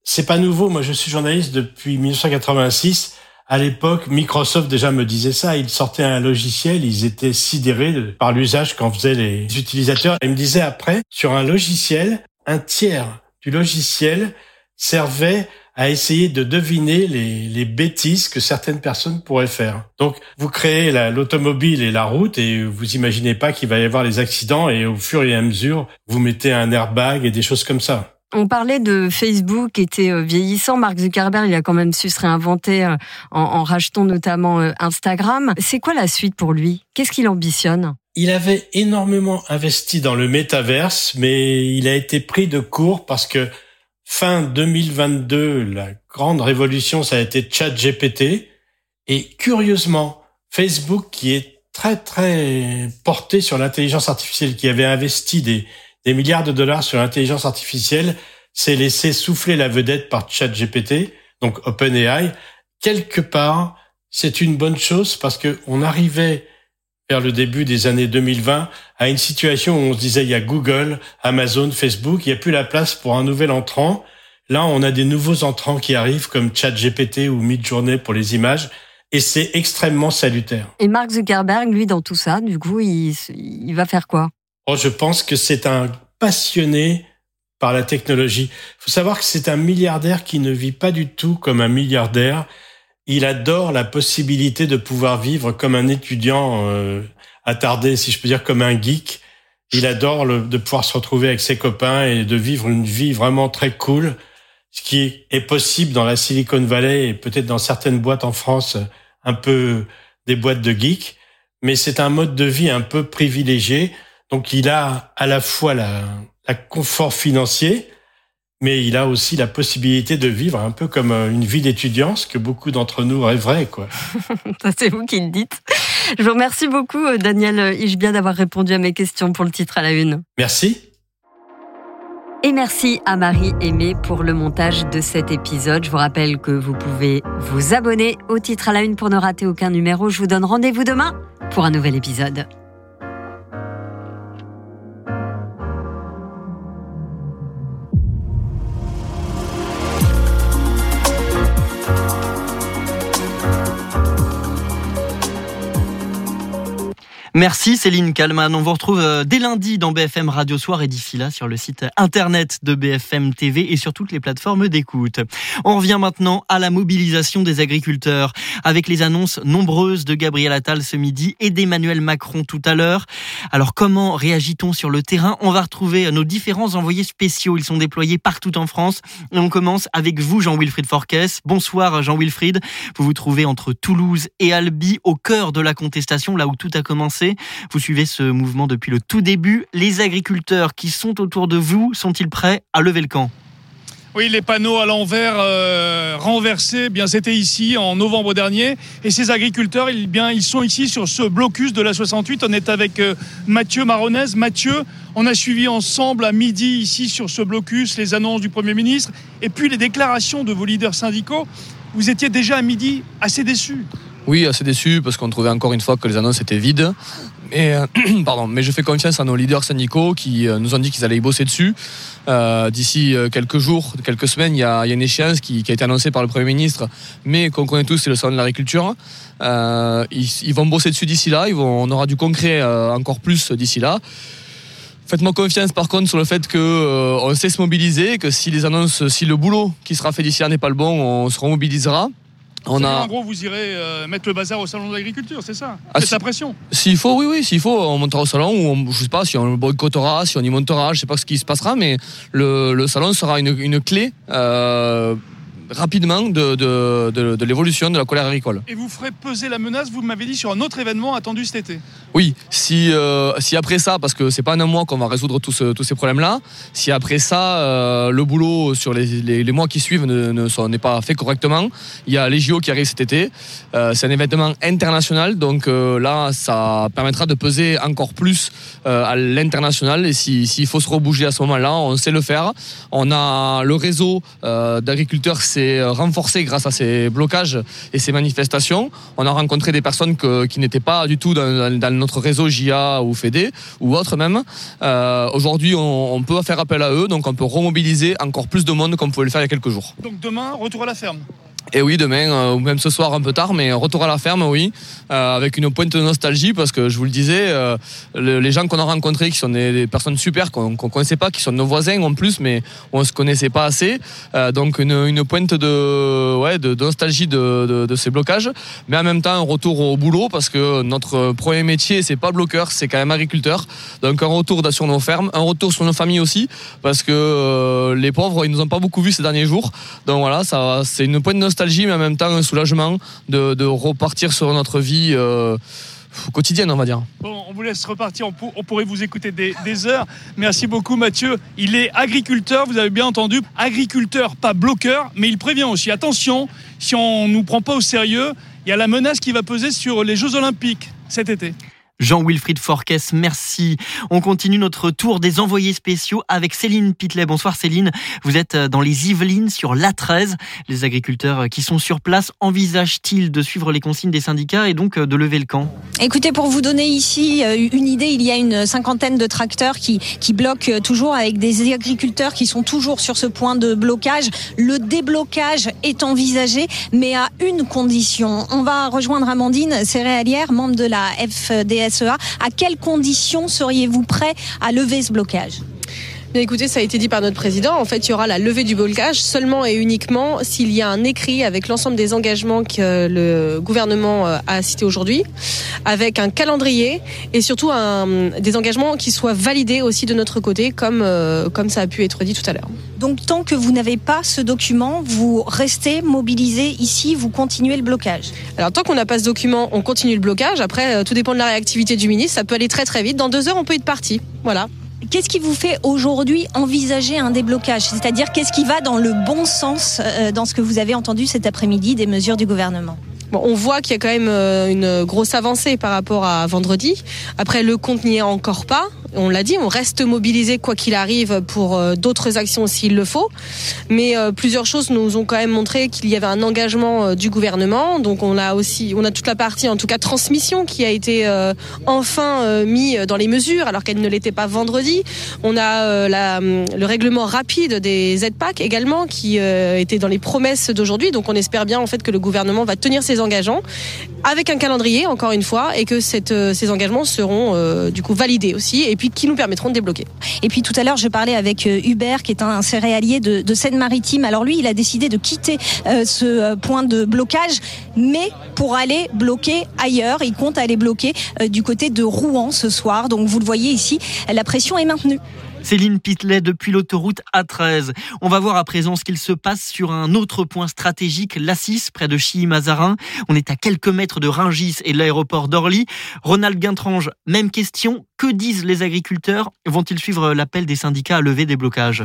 S30: c'est pas nouveau. Moi, je suis journaliste depuis 1986. À l'époque, Microsoft déjà me disait ça. Ils sortaient un logiciel, ils étaient sidérés par l'usage qu'en faisaient les utilisateurs. Ils me disaient après, sur un logiciel, un tiers du logiciel servait à essayer de deviner les, bêtises que certaines personnes pourraient faire. Donc, vous créez l'automobile et la route et vous imaginez pas qu'il va y avoir les accidents et au fur et à mesure, vous mettez un airbag et des choses comme ça.
S3: On parlait de Facebook qui était euh, vieillissant. Mark Zuckerberg, il a quand même su se réinventer euh, en, rachetant notamment euh, Instagram. C'est quoi la suite pour lui? Qu'est-ce qu'il ambitionne?
S30: Il avait énormément investi dans le métaverse, mais il a été pris de court parce que fin 2022, la grande révolution, ça a été ChatGPT. Et curieusement, Facebook, qui est très très porté sur l'intelligence artificielle, qui avait investi des, des milliards de dollars sur l'intelligence artificielle, s'est laissé souffler la vedette par ChatGPT, donc OpenAI. Quelque part, c'est une bonne chose parce que on arrivait vers le début des années 2020 à une situation où on se disait il y a Google, Amazon, Facebook, il n'y a plus la place pour un nouvel entrant. Là, on a des nouveaux entrants qui arrivent comme ChatGPT ou Midjourney pour les images. Et c'est extrêmement salutaire.
S3: Et Mark Zuckerberg, lui, dans tout ça, du coup, il, il va faire quoi?
S30: Oh, Je pense que c'est un passionné par la technologie. Il faut savoir que c'est un milliardaire qui ne vit pas du tout comme un milliardaire il adore la possibilité de pouvoir vivre comme un étudiant euh, attardé, si je peux dire, comme un geek. Il adore de pouvoir se retrouver avec ses copains et de vivre une vie vraiment très cool, ce qui est possible dans la Silicon Valley et peut-être dans certaines boîtes en France, un peu des boîtes de geeks. Mais c'est un mode de vie un peu privilégié. Donc il a à la fois la, la confort financier, mais il a aussi la possibilité de vivre un peu comme euh, une vie d'étudiant, ce que beaucoup d'entre nous rêveraient. Quoi.
S3: c'est vous qui le dites. Je vous remercie beaucoup, euh, Daniel Ishbia, d'avoir répondu à mes questions pour le titre à la une.
S30: Merci.
S3: Et merci à Marie Aimé pour le montage de cet épisode. Je vous rappelle que vous pouvez vous abonner au titre à la une pour ne rater aucun numéro. Je vous donne rendez-vous demain pour un nouvel épisode.
S2: Merci Céline Kalman. On vous retrouve euh, dès lundi dans BFM Radio Soir et d'ici là sur le site internet de BFM TV et sur toutes les plateformes d'écoute. On revient maintenant à la mobilisation des agriculteurs avec les annonces nombreuses de Gabriel Attal ce midi et d'Emmanuel Macron tout à l'heure. Alors comment réagit-on sur le terrain? On va retrouver nos différents envoyés spéciaux. Ils sont déployés partout en France et on commence avec vous Jean-Wilfried Forquès. Bonsoir Jean-Wilfried. Vous vous trouvez entre Toulouse et Albi au cœur de la contestation là où tout a commencé vous suivez ce mouvement depuis le tout début. Les agriculteurs qui sont autour de vous sont-ils prêts à lever le camp?
S31: Oui, les panneaux à l'envers euh, renversés, eh bien c'était ici en novembre dernier. Et ces agriculteurs, eh bien, ils sont ici sur ce blocus de la 68. On est avec euh, Mathieu Maronez. Mathieu, on a suivi ensemble à midi ici sur ce blocus les annonces du Premier ministre et puis les déclarations de vos leaders syndicaux. Vous étiez déjà à midi assez déçus.
S32: Oui, assez déçu parce qu'on trouvait encore une fois que les annonces étaient vides. Mais, euh, mais je fais confiance à nos leaders syndicaux qui euh, nous ont dit qu'ils allaient y bosser dessus. Euh, d'ici quelques jours, quelques semaines, il y, a, une échéance qui, a été annoncée par le Premier ministre, mais qu'on connaît tous, c'est le salon de l'agriculture. Ils, vont bosser dessus d'ici là, on aura du concret encore plus d'ici là. Faites-moi confiance par contre sur le fait qu'on sait se mobiliser, que si les annonces, si le boulot qui sera fait d'ici là n'est pas le bon, on se remobilisera.
S31: On a... En gros, vous irez euh, mettre le bazar au salon de l'agriculture, c'est ça C'est ah, la pression
S32: S'il faut, oui, oui, s'il faut, on montera au salon, ou on, je sais pas si on le boycottera, si on y montera, je sais pas ce qui se passera, mais le, salon sera une, clé. Euh, rapidement de, de, de, de l'évolution de la colère agricole.
S31: Et vous ferez peser la menace, vous m'avez dit, sur un autre événement attendu cet été
S32: Oui, si, euh, si après ça, parce que c'est pas en un mois qu'on va résoudre tous, ce- tous ces problèmes-là, si après ça, euh, le boulot sur les, les, les mois qui suivent ne, ne n'est pas fait correctement, il y a les JO qui arrivent cet été. Euh, c'est un événement international, donc euh, là, ça permettra de peser encore plus euh, à l'international. Et si- s'il faut se rebouger à ce moment-là, on sait le faire. On a le réseau euh, d'agriculteurs s'est renforcé grâce à ces blocages et ces manifestations. On a rencontré des personnes qui n'étaient pas du tout dans, notre réseau JA ou FEDE ou autre même. Euh, Aujourd'hui, on, peut faire appel à eux, donc on peut remobiliser encore plus de monde qu'on pouvait le faire il y a quelques jours.
S31: Donc demain, retour à la ferme.
S32: Et oui, demain, euh, ou même ce soir un peu tard, mais retour à la ferme, oui, euh, avec une pointe de nostalgie, parce que je vous le disais, euh, le- les gens qu'on a rencontrés, qui sont des, personnes super, qu'on qu'on connaissait pas, qui sont nos voisins en plus, mais on se connaissait pas assez, donc une, pointe de, ouais, de, nostalgie de, de, ces blocages, mais en même temps un retour au boulot, parce que notre premier métier, c'est pas bloqueur, c'est quand même agriculteur, donc un retour sur nos fermes, un retour sur nos familles aussi, parce que les pauvres, ils nous ont pas beaucoup vus ces derniers jours, donc voilà, c'est une pointe de nostalgie, mais en même temps un soulagement de, de repartir sur notre vie euh, quotidienne, on va dire.
S31: On vous laisse repartir, on, on pourrait vous écouter des, des heures. Merci beaucoup Mathieu. Il est agriculteur, vous avez bien entendu, agriculteur, pas bloqueur, mais il prévient aussi, attention, si on ne nous prend pas au sérieux, il y a la menace qui va peser sur les Jeux Olympiques cet été.
S2: Jean-Wilfried Forquès, merci. On continue notre tour des envoyés spéciaux avec Céline Pitlet. Bonsoir Céline, vous êtes euh, dans les Yvelines sur l'A13. Les agriculteurs euh, qui sont sur place envisagent-ils de suivre les consignes des syndicats et donc euh, de lever le camp?
S33: Écoutez, pour vous donner ici une idée, il y a une cinquantaine de tracteurs qui, qui bloquent toujours avec des agriculteurs qui sont toujours sur ce point de blocage. Le déblocage est envisagé, mais à une condition. On va rejoindre Amandine Céréalière, membre de la FDSEA. E À quelles conditions seriez-vous prêt à lever ce blocage?
S34: Bien, écoutez, ça a été dit par notre président. En fait, il y aura la levée du blocage seulement et uniquement s'il y a un écrit avec l'ensemble des engagements que le gouvernement euh, a cités aujourd'hui, avec un calendrier et surtout un, des engagements qui soient validés aussi de notre côté, comme, euh, comme ça a pu être dit tout à l'heure.
S33: Donc tant que vous n'avez pas ce document, vous restez mobilisé ici, vous continuez le blocage.
S34: Alors tant qu'on n'a pas ce document, on continue le blocage. Après, euh, tout dépend de la réactivité du ministre. Ça peut aller très très vite. Dans deux heures, on peut être parti. Voilà.
S33: Qu'est-ce qui vous fait aujourd'hui envisager un déblocage? C'est-à-dire qu'est-ce qui va dans le bon sens euh, dans ce que vous avez entendu cet après-midi des mesures du gouvernement?
S34: On voit qu'il y a quand même euh, une grosse avancée par rapport à vendredi. Après, le compte n'y est encore pas. On l'a dit, on reste mobilisé quoi qu'il arrive pour euh, d'autres actions s'il le faut. Mais euh, plusieurs choses nous ont quand même montré qu'il y avait un engagement du gouvernement. Donc on a aussi, on a toute la partie, en tout cas transmission, qui a été enfin mis dans les mesures alors qu'elle ne l'était pas vendredi. On a le règlement rapide des ZPAC également qui était dans les promesses d'aujourd'hui. Donc on espère bien en fait que le gouvernement va tenir ses engagements avec un calendrier encore une fois et que euh, ces engagements seront euh, du coup validés aussi et puis qui nous permettront de débloquer.
S33: Et puis tout à l'heure, je parlais avec euh, Hubert, qui est un céréalier de, Seine-Maritime. Alors lui, il a décidé de quitter ce point de blocage, mais pour aller bloquer ailleurs. Il compte aller bloquer du côté de Rouen ce soir. Donc vous le voyez ici, la pression est maintenue.
S2: Céline Pitlet depuis l'autoroute A13. On va voir à présent ce qu'il se passe sur un autre point stratégique, l'Assis, près de Chilly-Mazarin. On est à quelques mètres de Ringis et de l'aéroport d'Orly. Ronald Guintrange, même question. Que disent les agriculteurs? Vont-ils suivre l'appel des syndicats à lever des blocages?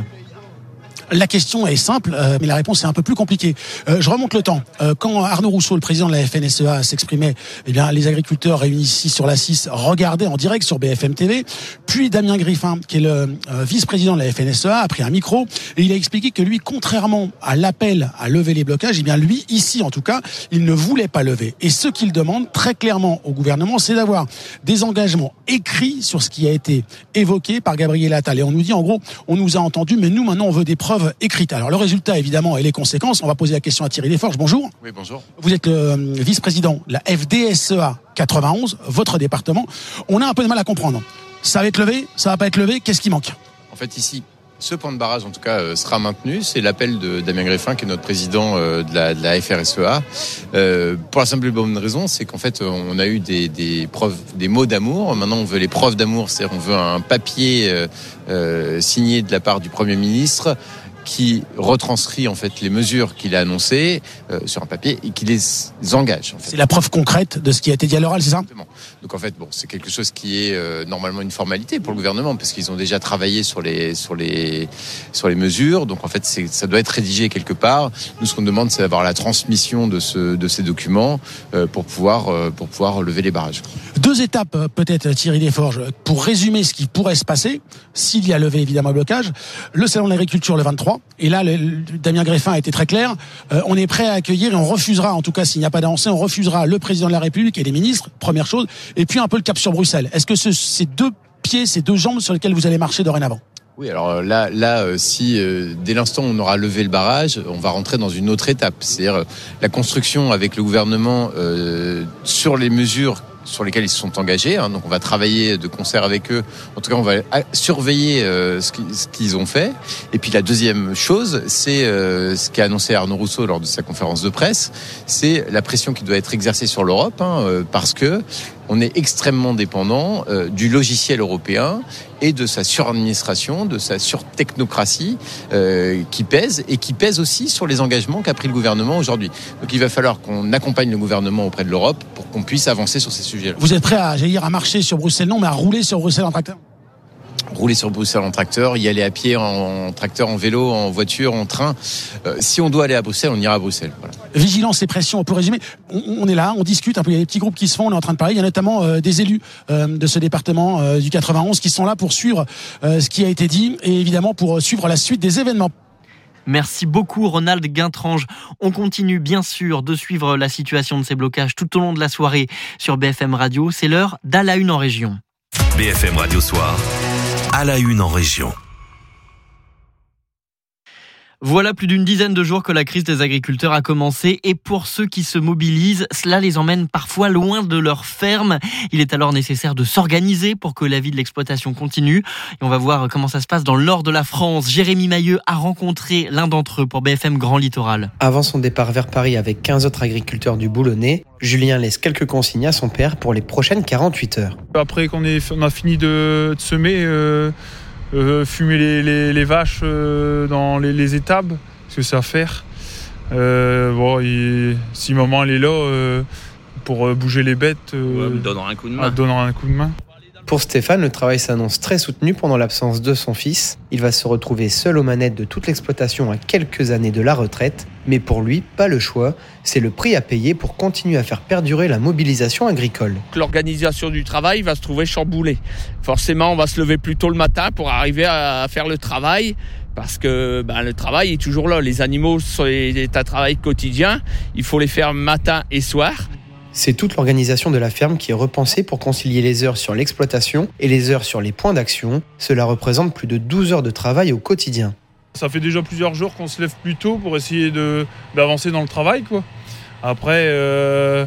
S35: La question est simple, euh, mais la réponse est un peu plus compliquée. Euh, je remonte le temps. Euh, quand Arnaud Rousseau, le président de la FNSEA, s'exprimait, eh bien, les agriculteurs réunis ici sur la 6 regardaient en direct sur BFM TV. Puis Damien Griffin, qui est le euh, vice-président de la FNSEA, a pris un micro et il a expliqué que lui, contrairement à l'appel à lever les blocages, eh bien, lui, ici en tout cas, il ne voulait pas lever. Et ce qu'il demande très clairement au gouvernement, c'est d'avoir des engagements écrits sur ce qui a été évoqué par Gabriel Attal. Et on nous dit, en gros, on nous a entendu, mais nous, maintenant, on veut des preuves écrites. Alors, le résultat, évidemment, et les conséquences, on va poser la question à Thierry Desforges. Bonjour.
S36: Oui, bonjour.
S35: Vous êtes le euh, vice-président de la FDSEA 91, votre département. On a un peu de mal à comprendre. Ça va être levé Ça va pas être levé Qu'est-ce qui manque?
S36: En fait, ici, ce point de barrage, en tout cas, euh, sera maintenu. C'est l'appel de Damien Griffin, qui est notre président euh, de, la, de la FRSEA. Euh, pour la simple et bonne raison, c'est qu'en fait, on a eu des, des preuves, des mots d'amour. Maintenant, on veut les preuves d'amour, c'est-à-dire on veut un papier euh, signé de la part du Premier ministre qui retranscrit en fait les mesures qu'il a annoncées euh, sur un papier et qui les engage. En fait.
S35: C'est la preuve concrète de ce qui a été dit à l'oral, c'est ça?
S36: Donc en fait, bon, c'est quelque chose qui est euh, normalement une formalité pour le gouvernement parce qu'ils ont déjà travaillé sur les sur les sur les mesures. Donc en fait, c'est ça doit être rédigé quelque part. Nous, ce qu'on demande, c'est d'avoir la transmission de ce de ces documents euh, pour pouvoir euh, pour pouvoir lever les barrages.
S35: Deux étapes, euh, peut-être, Thierry Desforges, pour résumer ce qui pourrait se passer, s'il y a levé évidemment le blocage. Le salon de l'agriculture le 23, et là, le, le- Damien Greffin a été très clair. Euh, on est prêt à accueillir et on refusera, en tout cas s'il n'y a pas d'avancée, on refusera le président de la République et les ministres, première chose, et puis un peu le cap sur Bruxelles. Est-ce que ce, ces deux pieds, ces deux jambes sur lesquelles vous allez marcher dorénavant?
S36: Oui, alors euh, là, là, euh, si euh, dès l'instant où on aura levé le barrage, on va rentrer dans une autre étape, c'est-à-dire la construction avec le gouvernement euh, sur les mesures sur lesquelles ils se sont engagés. hein. donc, on va travailler de concert avec eux. En tout cas, on va surveiller euh, ce qu'ils ont fait. Et puis, la deuxième chose, c'est euh, ce qu'a annoncé Arnaud Rousseau lors de sa conférence de presse, c'est la pression qui doit être exercée sur l'Europe, hein, euh, parce que on est extrêmement dépendant euh, du logiciel européen et de sa suradministration, de sa surtechnocratie euh, qui pèse et qui pèse aussi sur les engagements qu'a pris le gouvernement aujourd'hui. Donc il va falloir qu'on accompagne le gouvernement auprès de l'Europe pour qu'on puisse avancer sur ces sujets-là.
S35: Vous êtes prêt à, à marcher sur Bruxelles, non, mais à rouler sur Bruxelles en tracteur?
S36: Rouler sur Bruxelles en tracteur, y aller à pied, en tracteur, en vélo, en voiture, en train. Euh, si on doit aller à Bruxelles, on ira à Bruxelles. Voilà.
S35: Vigilance et pression, on peut résumer. On, on est là, on discute un peu. Il y a des petits groupes qui se font, on est en train de parler. Il y a notamment euh, des élus euh, de ce département euh, du 91 qui sont là pour suivre euh, ce qui a été dit et évidemment pour suivre la suite des événements.
S2: Merci beaucoup Ronald Guintrange. On continue bien sûr de suivre la situation de ces blocages tout au long de la soirée sur BFM Radio. C'est l'heure d'à la une en région.
S37: BFM Radio Soir, à la une en région.
S2: Voilà plus d'une dizaine de jours que la crise des agriculteurs a commencé et pour ceux qui se mobilisent, cela les emmène parfois loin de leur ferme. Il est alors nécessaire de s'organiser pour que la vie de l'exploitation continue. Et on va voir comment ça se passe dans le nord de la France. Jérémy Mailleux a rencontré l'un d'entre eux pour BFM Grand Littoral.
S38: Avant son départ vers Paris avec 15 autres agriculteurs du Boulonnais, Julien laisse quelques consignes à son père pour les prochaines 48 heures.
S39: Après qu'on on a fini de, de semer, euh, fumer les, les- les vaches euh, dans les, les étables, ce que c'est à faire. Euh, bon, et si maman elle est là euh, pour euh, bouger les bêtes, euh,
S25: donnant un coup de
S39: ah, donnant un coup de main.
S38: Pour Stéphane, le travail s'annonce très soutenu pendant l'absence de son fils. Il va se retrouver seul aux manettes de toute l'exploitation à quelques années de la retraite, mais pour lui, pas le choix, c'est le prix à payer pour continuer à faire perdurer la mobilisation agricole.
S40: L'organisation du travail va se trouver chamboulée. Forcément, on va se lever plus tôt le matin pour arriver à faire le travail. Parce que ben, le travail est toujours là. Les animaux, c'est un travail quotidien. Il faut les faire matin et soir.
S38: C'est toute l'organisation de la ferme qui est repensée pour concilier les heures sur l'exploitation et les heures sur les points d'action. Cela représente plus de 12 heures de travail au quotidien.
S39: Ça fait déjà plusieurs jours qu'on se lève plus tôt pour essayer d'avancer dans le travail, quoi. Après, euh,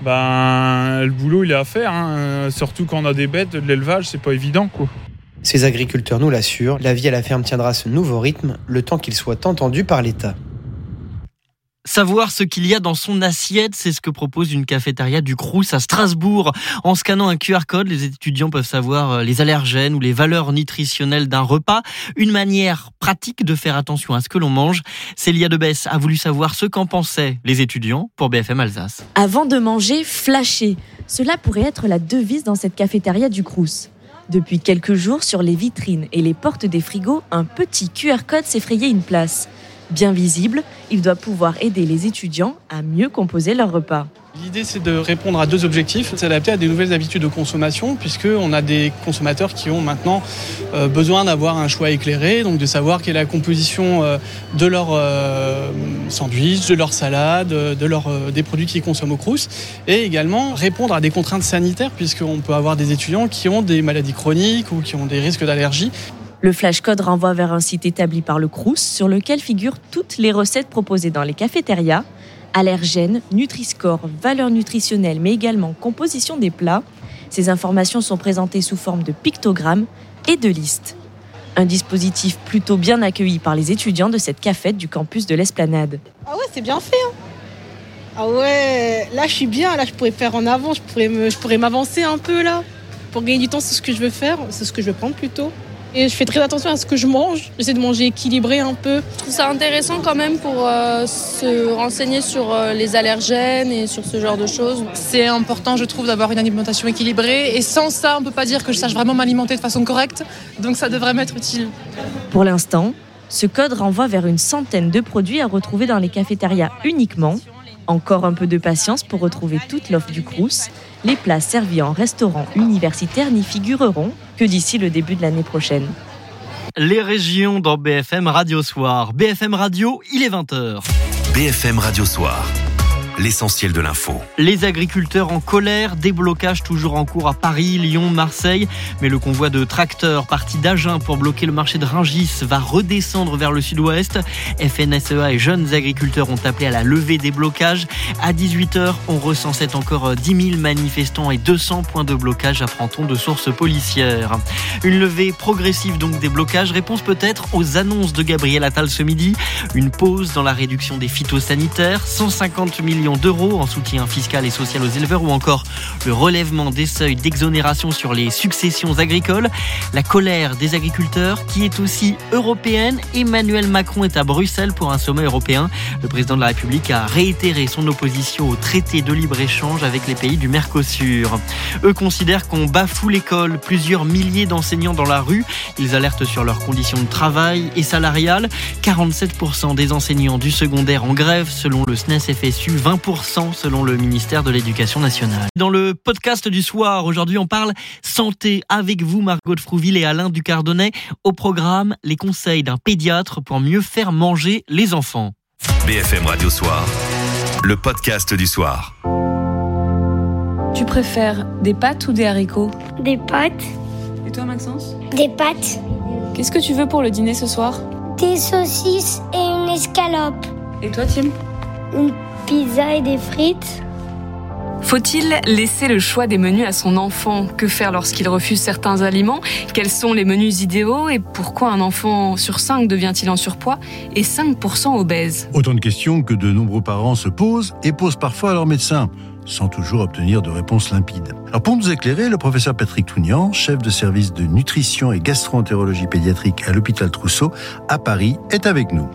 S39: ben le boulot il est à faire, hein. surtout quand on a des bêtes, de l'élevage, c'est pas évident, quoi.
S38: Ces agriculteurs nous l'assurent, la vie à la ferme tiendra ce nouveau rythme le temps qu'il soit entendu par l'État.
S2: Savoir ce qu'il y a dans son assiette, c'est ce que propose une cafétéria du Crous à Strasbourg. En scannant un QR code, les étudiants peuvent savoir euh, les allergènes ou les valeurs nutritionnelles d'un repas. Une manière pratique de faire attention à ce que l'on mange. Célia Debesse a voulu savoir ce qu'en pensaient les étudiants pour BFM Alsace.
S41: Avant de manger, flasher. Cela pourrait être la devise dans cette cafétéria du Crous. Depuis quelques jours, sur les vitrines et les portes des frigos, un petit QR code s'est frayé une place. Bien visible, il doit pouvoir aider les étudiants à mieux composer leur repas.
S42: L'idée, c'est de répondre à deux objectifs, s'adapter à des nouvelles habitudes de consommation, puisqu'on a des consommateurs qui ont maintenant euh, besoin d'avoir un choix éclairé, donc de savoir quelle est la composition euh, de leur euh, sandwich, de leur salade, de des produits qu'ils consomment au Crous, et également répondre à des contraintes sanitaires, puisqu'on peut avoir des étudiants qui ont des maladies chroniques ou qui ont des risques d'allergie.
S41: Le flashcode renvoie vers un site établi par le Crous sur lequel figurent toutes les recettes proposées dans les cafétérias allergènes, Nutri-Score, valeurs nutritionnelles, mais également composition des plats. Ces informations sont présentées sous forme de pictogrammes et de listes. Un dispositif plutôt bien accueilli par les étudiants de cette cafette du campus de l'Esplanade.
S43: Ah ouais, c'est bien fait. hein. Ah ouais, là je suis bien, là je pourrais faire en avant, je pourrais m'avancer un peu là. Pour gagner du temps, c'est ce que je veux faire, c'est ce que je veux prendre plutôt.
S44: Et je fais très attention à ce que je mange. J'essaie de manger équilibré un peu.
S45: Je trouve ça intéressant quand même pour euh, se renseigner sur euh, les allergènes et sur ce genre de choses.
S46: C'est important, je trouve, d'avoir une alimentation équilibrée. Et sans ça, on ne peut pas dire que je sache vraiment m'alimenter de façon correcte. Donc ça devrait m'être utile.
S41: Pour l'instant, ce code renvoie vers une centaine de produits à retrouver dans les cafétérias uniquement. Encore un peu de patience pour retrouver toute l'offre du Crous. Les plats servis en restaurant universitaire n'y figureront que d'ici le début de l'année prochaine.
S2: Les régions dans BFM Radio Soir. BFM Radio, il est 20h.
S37: BFM Radio Soir. L'essentiel de l'info.
S2: Les agriculteurs en colère, déblocage toujours en cours à Paris, Lyon, Marseille. Mais le convoi de tracteurs parti d'Agen pour bloquer le marché de Ringis va redescendre vers le sud-ouest. FNSEA et jeunes agriculteurs ont appelé à la levée des blocages. À 18h, on recensait encore 10 000 manifestants et 200 points de blocage, apprend-on de sources policières. Une levée progressive donc des blocages. Réponse peut-être aux annonces de Gabriel Attal ce midi. Une pause dans la réduction des phytosanitaires, 150 millions d'euros en soutien fiscal et social aux éleveurs ou encore le relèvement des seuils d'exonération sur les successions agricoles. La colère des agriculteurs qui est aussi européenne. Emmanuel Macron est à Bruxelles pour un sommet européen. Le président de la République a réitéré son opposition au traité de libre-échange avec les pays du Mercosur. Eux considèrent qu'on bafoue l'école. Plusieurs milliers d'enseignants dans la rue. Ils alertent sur leurs conditions de travail et salariales. 47% des enseignants du secondaire en grève selon le SNES FSU. 20 selon le ministère de l'Éducation nationale. Dans le podcast du soir, aujourd'hui on parle santé avec vous Margot de Frouville et Alain Ducardonnet. Au programme, les conseils d'un pédiatre pour mieux faire manger les enfants.
S37: BFM Radio Soir, le podcast du soir.
S41: Tu préfères des pâtes ou des haricots?
S47: Des pâtes.
S41: Et toi Maxence?
S47: Des pâtes.
S41: Qu'est-ce que tu veux pour le dîner ce soir?
S47: Des saucisses et une escalope.
S41: Et toi Tim?
S47: Une pizza et des frites.
S41: Faut-il laisser le choix des menus à son enfant? Que faire lorsqu'il refuse certains aliments? Quels sont les menus idéaux? Et pourquoi un enfant sur 5 devient-il en surpoids et 5% obèse?
S48: Autant de questions que de nombreux parents se posent et posent parfois à leur médecin sans toujours obtenir de réponse limpide. Alors pour nous éclairer, le professeur Patrick Tounian, chef de service de nutrition et gastroentérologie pédiatrique à l'hôpital Trousseau à Paris, est avec nous.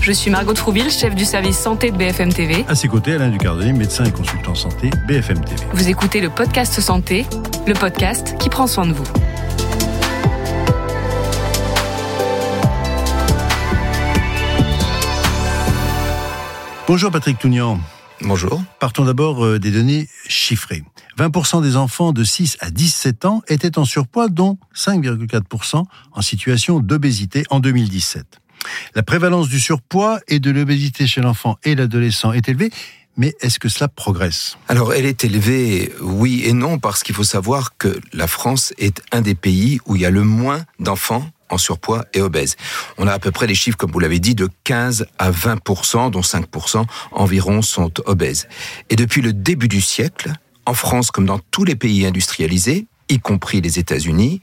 S41: Je suis Margot Trouville, chef du service santé de BFM TV.
S48: À ses côtés, Alain Ducardonnet, médecin et consultant santé BFM TV.
S41: Vous écoutez le podcast Santé, le podcast qui prend soin de vous.
S48: Bonjour Patrick Tounian.
S49: Bonjour.
S48: Partons d'abord euh, des données chiffrées. 20% des enfants de 6 à 17 ans étaient en surpoids, dont 5,4% en situation d'obésité en 2017. La prévalence du surpoids et de l'obésité chez l'enfant et l'adolescent est élevée, mais est-ce que cela progresse?
S49: Alors, elle est élevée, oui et non, parce qu'il faut savoir que la France est un des pays où il y a le moins d'enfants en surpoids et obèses. On a à peu près les chiffres, comme vous l'avez dit, de 15 à 20% dont 5% environ sont obèses. Et depuis le début du siècle, en France comme dans tous les pays industrialisés, y compris les États-Unis,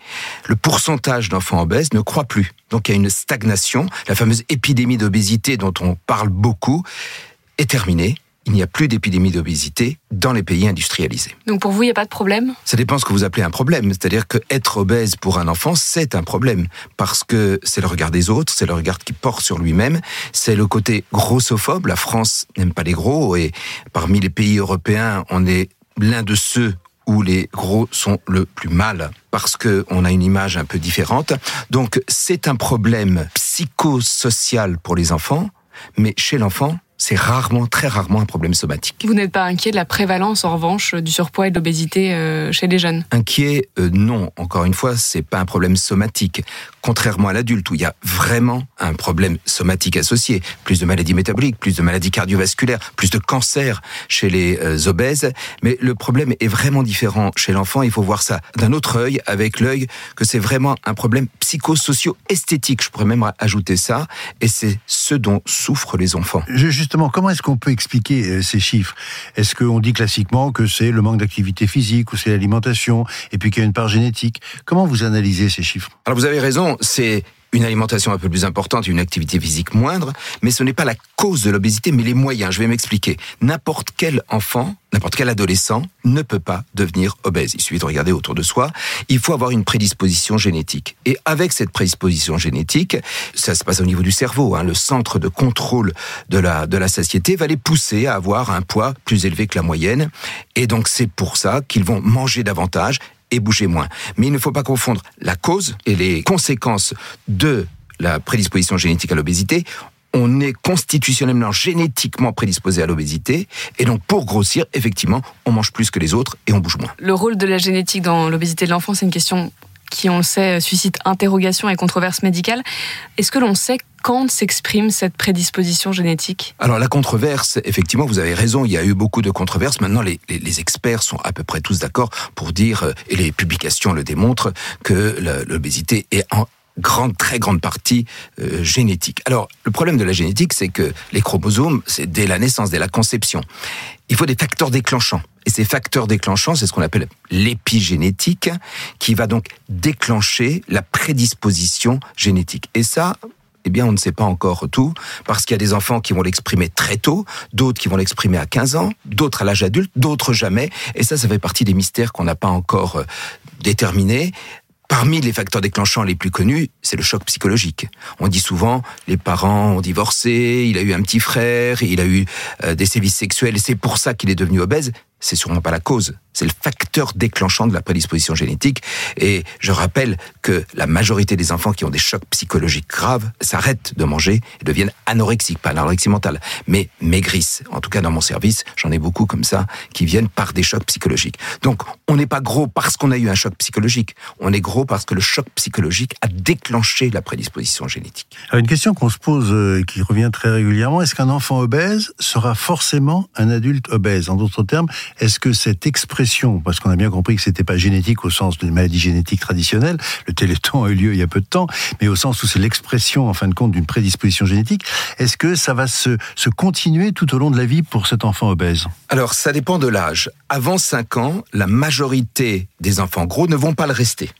S49: le pourcentage d'enfants obèses ne croît plus. Donc il y a une stagnation. La fameuse épidémie d'obésité dont on parle beaucoup est terminée il n'y a plus d'épidémie d'obésité dans les pays industrialisés.
S41: Donc pour vous, il n'y a pas de problème?
S49: Ça dépend ce que vous appelez un problème. C'est-à-dire que être obèse pour un enfant, c'est un problème. Parce que c'est le regard des autres, c'est le regard qu'il porte sur lui-même, c'est le côté grossophobe. La France n'aime pas les gros et parmi les pays européens, on est l'un de ceux où les gros sont le plus mal parce que on a une image un peu différente. Donc c'est un problème psychosocial pour les enfants, mais chez l'enfant, c'est rarement, très rarement un problème somatique.
S41: Vous n'êtes pas inquiet de la prévalence, en revanche, du surpoids et de l'obésité euh, chez les jeunes?
S49: Inquiet, euh, non. Encore une fois, c'est pas un problème somatique. Contrairement à l'adulte, où il y a vraiment un problème somatique associé. Plus de maladies métaboliques, plus de maladies cardiovasculaires, plus de cancers chez les euh, obèses. Mais le problème est vraiment différent chez l'enfant. Il faut voir ça d'un autre œil, avec l'œil que c'est vraiment un problème psychosocio-esthétique. Je pourrais même ajouter ça. Et c'est ce dont souffrent les enfants.
S48: Je, comment est-ce qu'on peut expliquer euh, ces chiffres? Est-ce qu'on dit classiquement que c'est le manque d'activité physique ou c'est l'alimentation et puis qu'il y a une part génétique? Comment vous analysez ces chiffres?
S49: Alors vous avez raison, c'est une alimentation un peu plus importante et une activité physique moindre, mais ce n'est pas la cause de l'obésité, mais les moyens. Je vais m'expliquer. N'importe quel enfant, n'importe quel adolescent ne peut pas devenir obèse. Il suffit de regarder autour de soi. Il faut avoir une prédisposition génétique. Et avec cette prédisposition génétique, ça se passe au niveau du cerveau. Hein, le centre de contrôle de la, de la satiété va les pousser à avoir un poids plus élevé que la moyenne. Et donc c'est pour ça qu'ils vont manger davantage et bouger moins. Mais il ne faut pas confondre la cause et les conséquences de la prédisposition génétique à l'obésité. On est constitutionnellement, génétiquement prédisposé à l'obésité. Et donc, pour grossir, effectivement, on mange plus que les autres et on bouge moins.
S50: Le rôle de la génétique dans l'obésité de l'enfant, c'est une question qui, on le sait, suscite interrogation et controverse médicale. Est-ce que l'on sait quand s'exprime cette prédisposition génétique?
S49: Alors la controverse, effectivement, vous avez raison, il y a eu beaucoup de controverses. Maintenant, les, experts sont à peu près tous d'accord pour dire, euh, et les publications le démontrent, que l'obésité est en grande, très grande partie euh, génétique. Alors, le problème de la génétique, c'est que les chromosomes, c'est dès la naissance, dès la conception. Il faut des facteurs déclenchants. Et ces facteurs déclenchants, c'est ce qu'on appelle l'épigénétique, qui va donc déclencher la prédisposition génétique. Et ça, eh bien, on ne sait pas encore tout, parce qu'il y a des enfants qui vont l'exprimer très tôt, d'autres qui vont l'exprimer à 15 ans, d'autres à l'âge adulte, d'autres jamais. Et ça, ça fait partie des mystères qu'on n'a pas encore euh, déterminés. Parmi les facteurs déclenchants les plus connus, c'est le choc psychologique. On dit souvent, les parents ont divorcé, il a eu un petit frère, il a eu euh, des sévices sexuels, et c'est pour ça qu'il est devenu obèse. C'est sûrement pas la cause. C'est le facteur déclenchant de la prédisposition génétique. Et je rappelle que la majorité des enfants qui ont des chocs psychologiques graves s'arrêtent de manger et deviennent anorexiques, pas anorexie mentale, mais maigrissent. En tout cas, dans mon service, j'en ai beaucoup comme ça qui viennent par des chocs psychologiques. Donc, on n'est pas gros parce qu'on a eu un choc psychologique. On est gros parce que le choc psychologique a déclenché la prédisposition génétique.
S48: Alors, une question qu'on se pose euh, et qui revient très régulièrement, est-ce qu'un enfant obèse sera forcément un adulte obèse? En d'autres termes, est-ce que cette expression parce qu'on a bien compris que c'était pas génétique au sens d'une maladie génétique traditionnelle, le téléthon a eu lieu il y a peu de temps, mais au sens où c'est l'expression, en fin de compte, d'une prédisposition génétique, est-ce que ça va se, se continuer tout au long de la vie pour cet enfant obèse?
S49: Alors, ça dépend de l'âge. Avant 5 ans, la majorité des enfants gros ne vont pas le rester.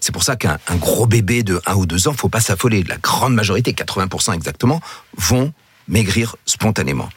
S49: C'est pour ça qu'un gros bébé de 1 ou 2 ans, faut pas s'affoler. La grande majorité, 80% exactement, vont maigrir spontanément.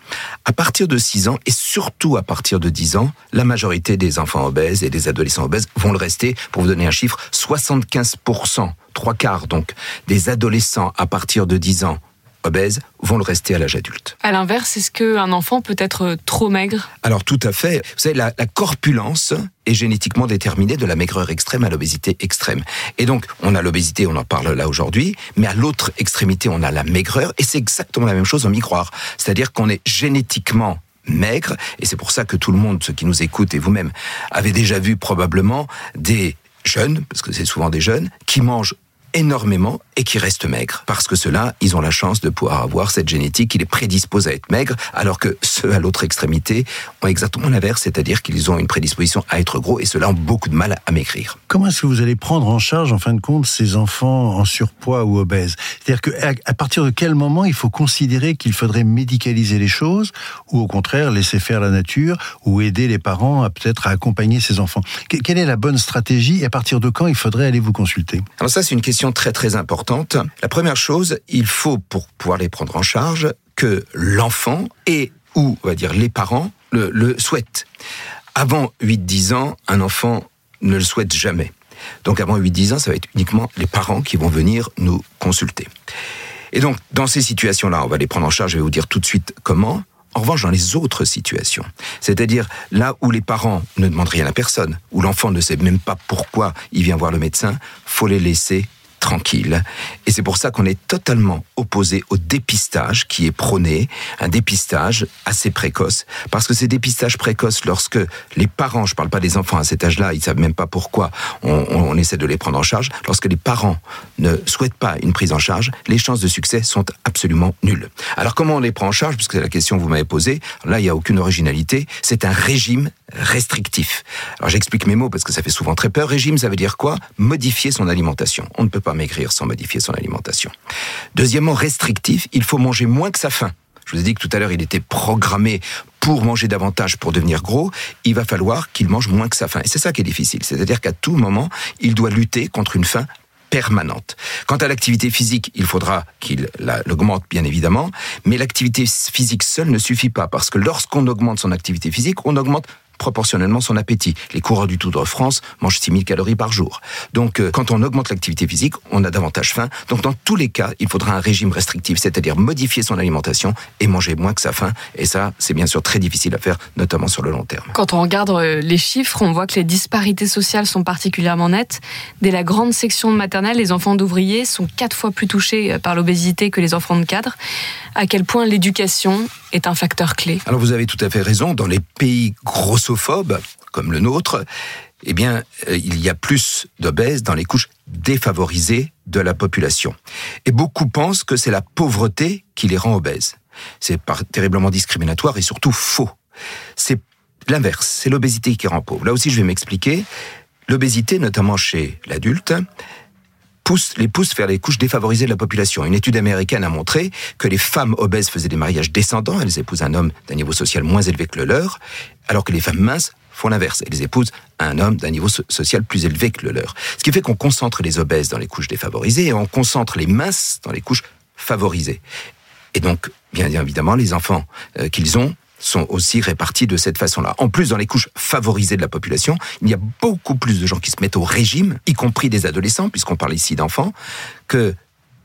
S49: À partir de 6 ans et surtout à partir de 10 ans, la majorité des enfants obèses et des adolescents obèses vont le rester. Pour vous donner un chiffre, 75%, trois quarts donc, des adolescents à partir de 10 ans obèses vont le rester à l'âge adulte.
S50: À l'inverse, est-ce qu'un enfant peut être trop maigre?
S49: Alors tout à fait. Vous savez, la, la, corpulence est génétiquement déterminée de la maigreur extrême à l'obésité extrême. Et donc, on a l'obésité, on en parle là aujourd'hui, mais à l'autre extrémité, on a la maigreur, et c'est exactement la même chose en miroir. C'est-à-dire qu'on est génétiquement maigre, et c'est pour ça que tout le monde, ceux qui nous écoutent et vous-même, avez déjà vu probablement des jeunes, parce que c'est souvent des jeunes, qui mangent énormément et qui restent maigres. Parce que ceux-là, ils ont la chance de pouvoir avoir cette génétique qui les prédispose à être maigres, alors que ceux à l'autre extrémité ont exactement l'inverse, c'est-à-dire qu'ils ont une prédisposition à être gros et ceux-là ont beaucoup de mal à maigrir.
S48: Comment est-ce que vous allez prendre en charge, en fin de compte, ces enfants en surpoids ou obèses? C'est-à-dire qu'à partir de quel moment il faut considérer qu'il faudrait médicaliser les choses ou au contraire laisser faire la nature ou aider les parents à peut-être à accompagner ces enfants? Quelle est la bonne stratégie et à partir de quand il faudrait aller vous consulter?
S49: Alors ça, c'est une question très très importante. La première chose, il faut, pour pouvoir les prendre en charge, que l'enfant et ou, on va dire, les parents le, le souhaitent. Avant 8-10 ans, un enfant ne le souhaite jamais. Donc avant 8-10 ans, ça va être uniquement les parents qui vont venir nous consulter. Et donc, dans ces situations-là, on va les prendre en charge, je vais vous dire tout de suite comment. En revanche, dans les autres situations, c'est-à-dire là où les parents ne demandent rien à personne, où l'enfant ne sait même pas pourquoi il vient voir le médecin, faut les laisser tranquille. Et c'est pour ça qu'on est totalement opposé au dépistage qui est prôné, un dépistage assez précoce, parce que ces dépistages précoces, lorsque les parents, je parle pas des enfants à cet âge-là, ils savent même pas pourquoi on, on, on, essaie de les prendre en charge, lorsque les parents ne souhaitent pas une prise en charge, les chances de succès sont absolument nulles. Alors comment on les prend en charge, puisque c'est la question que vous m'avez posée, là il n'y a aucune originalité, c'est un régime restrictif. Alors j'explique mes mots parce que ça fait souvent très peur. Régime, ça veut dire quoi? Modifier son alimentation. On ne peut pas maigrir sans modifier son alimentation. Deuxièmement, restrictif, il faut manger moins que sa faim. Je vous ai dit que tout à l'heure, il était programmé pour manger davantage, pour devenir gros. Il va falloir qu'il mange moins que sa faim. Et c'est ça qui est difficile. C'est-à-dire qu'à tout moment, il doit lutter contre une faim permanente. Quant à l'activité physique, il faudra qu'il l'augmente bien évidemment, mais l'activité physique seule ne suffit pas parce que lorsqu'on augmente son activité physique, on augmente proportionnellement son appétit. Les coureurs du Tour de France mangent 6000 calories par jour. Donc euh, quand on augmente l'activité physique, on a davantage faim. Donc dans tous les cas, il faudra un régime restrictif, c'est-à-dire modifier son alimentation et manger moins que sa faim. Et ça, c'est bien sûr très difficile à faire, notamment sur le long terme.
S50: Quand on regarde euh, les chiffres, on voit que les disparités sociales sont particulièrement nettes. Dès la grande section maternelle, les enfants d'ouvriers sont quatre fois plus touchés euh, par l'obésité que les enfants de cadres. À quel point l'éducation est un facteur clé?
S49: Alors vous avez tout à fait raison. Dans les pays comme le nôtre, eh bien, euh, il y a plus d'obèses dans les couches défavorisées de la population. Et beaucoup pensent que c'est la pauvreté qui les rend obèses. C'est terriblement discriminatoire et surtout faux. C'est l'inverse, c'est l'obésité qui rend pauvre. Là aussi, je vais m'expliquer. L'obésité, notamment chez l'adulte, pousse, les pousse vers les couches défavorisées de la population. Une étude américaine a montré que les femmes obèses faisaient des mariages descendants, elles épousent un homme d'un niveau social moins élevé que le leur, alors que les femmes minces font l'inverse. Elles épousent un homme d'un niveau social plus élevé que le leur. Ce qui fait qu'on concentre les obèses dans les couches défavorisées et on concentre les minces dans les couches favorisées. Et donc, bien évidemment, les enfants euh, qu'ils ont sont aussi répartis de cette façon-là. En plus, dans les couches favorisées de la population, il y a beaucoup plus de gens qui se mettent au régime, y compris des adolescents, puisqu'on parle ici d'enfants, que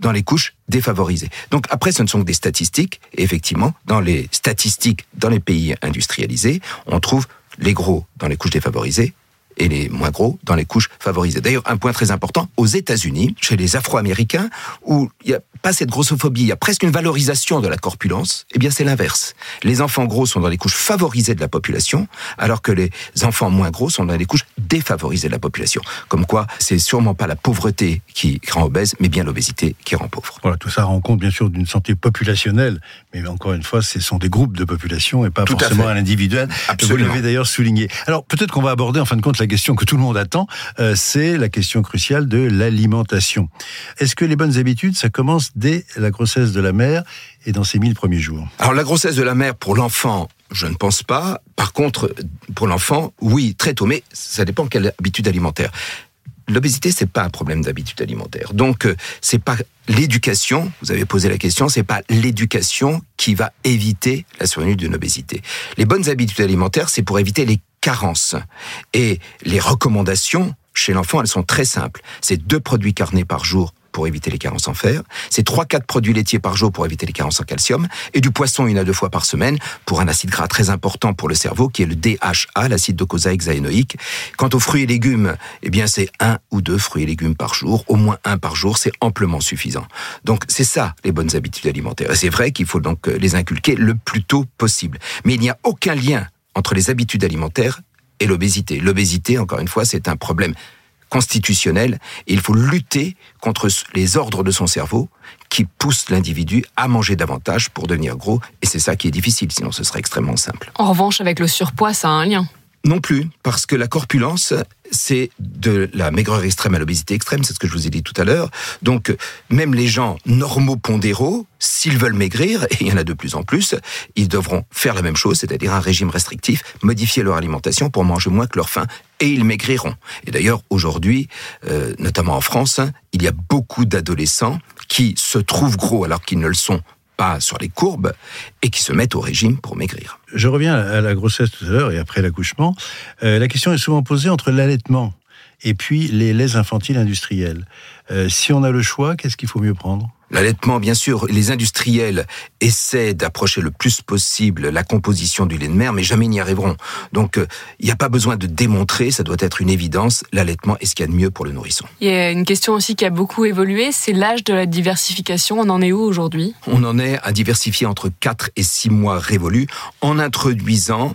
S49: dans les couches défavorisées. Donc après, ce ne sont que des statistiques. Effectivement, dans les statistiques dans les pays industrialisés, on trouve les gros dans les couches défavorisées et les moins gros dans les couches favorisées. D'ailleurs, un point très important, aux États-Unis, chez les Afro-Américains, où il n'y a pas cette grossophobie, il y a presque une valorisation de la corpulence, eh bien c'est l'inverse. Les enfants gros sont dans les couches favorisées de la population, alors que les enfants moins gros sont dans les couches défavorisées de la population. Comme quoi, c'est sûrement pas la pauvreté qui rend obèse, mais bien l'obésité qui rend pauvre.
S48: Voilà, tout ça rend compte bien sûr d'une santé populationnelle, mais encore une fois, ce sont des groupes de population et pas forcément un individuel.
S49: Absolument.
S48: Vous l'avez d'ailleurs souligné. Alors peut-être qu'on va aborder en fin de compte la question que tout le monde attend, euh, c'est la question cruciale de l'alimentation. Est-ce que les bonnes habitudes, ça commence dès la grossesse de la mère et dans ses mille premiers jours
S49: Alors la grossesse de la mère pour l'enfant, je ne pense pas. Par contre, pour l'enfant, oui, très tôt, mais ça dépend quelle habitude alimentaire. L'obésité, c'est pas un problème d'habitude alimentaire. Donc, euh, c'est pas l'éducation. Vous avez posé la question. C'est pas l'éducation qui va éviter la survenue d'une obésité. Les bonnes habitudes alimentaires, c'est pour éviter les carences. Et les recommandations chez l'enfant, elles sont très simples. C'est deux produits carnés par jour pour éviter les carences en fer, c'est 3-4 produits laitiers par jour pour éviter les carences en calcium, et du poisson une à deux fois par semaine pour un acide gras très important pour le cerveau qui est le DHA, l'acide docosahexaénoïque. Quant aux fruits et légumes, eh bien c'est un ou deux fruits et légumes par jour, au moins un par jour, c'est amplement suffisant. Donc c'est ça les bonnes habitudes alimentaires. Et c'est vrai qu'il faut donc les inculquer le plus tôt possible. Mais il n'y a aucun lien entre les habitudes alimentaires et l'obésité. L'obésité, encore une fois, c'est un problème constitutionnel et il faut lutter contre les ordres de son cerveau qui poussent l'individu à manger davantage pour devenir gros et c'est ça qui est difficile, sinon ce serait extrêmement simple.
S50: En revanche, avec le surpoids, ça a un lien.
S49: Non plus, parce que la corpulence, c'est de la maigreur extrême à l'obésité extrême, c'est ce que je vous ai dit tout à l'heure. Donc, même les gens normaux pondéraux, s'ils veulent maigrir, et il y en a de plus en plus, ils devront faire la même chose, c'est-à-dire un régime restrictif, modifier leur alimentation pour manger moins que leur faim, et ils maigriront. Et d'ailleurs, aujourd'hui, euh, notamment en France, il y a beaucoup d'adolescents qui se trouvent gros alors qu'ils ne le sont sur les courbes et qui se mettent au régime pour maigrir.
S48: Je reviens à la grossesse tout à l'heure et après l'accouchement. Euh, la question est souvent posée entre l'allaitement et puis les laits infantiles industriels. Euh, si on a le choix, qu'est-ce qu'il faut mieux prendre?
S49: L'allaitement, bien sûr, les industriels essaient d'approcher le plus possible la composition du lait de mère, mais jamais ils n'y arriveront. Donc, euh, il n'y a pas besoin de démontrer, ça doit être une évidence, l'allaitement est ce qu'il y a de mieux pour le nourrisson.
S50: Il y a une question aussi qui a beaucoup évolué, c'est l'âge de la diversification. On en est où aujourd'hui?
S49: On en est à diversifier entre 4 et 6 mois révolus en introduisant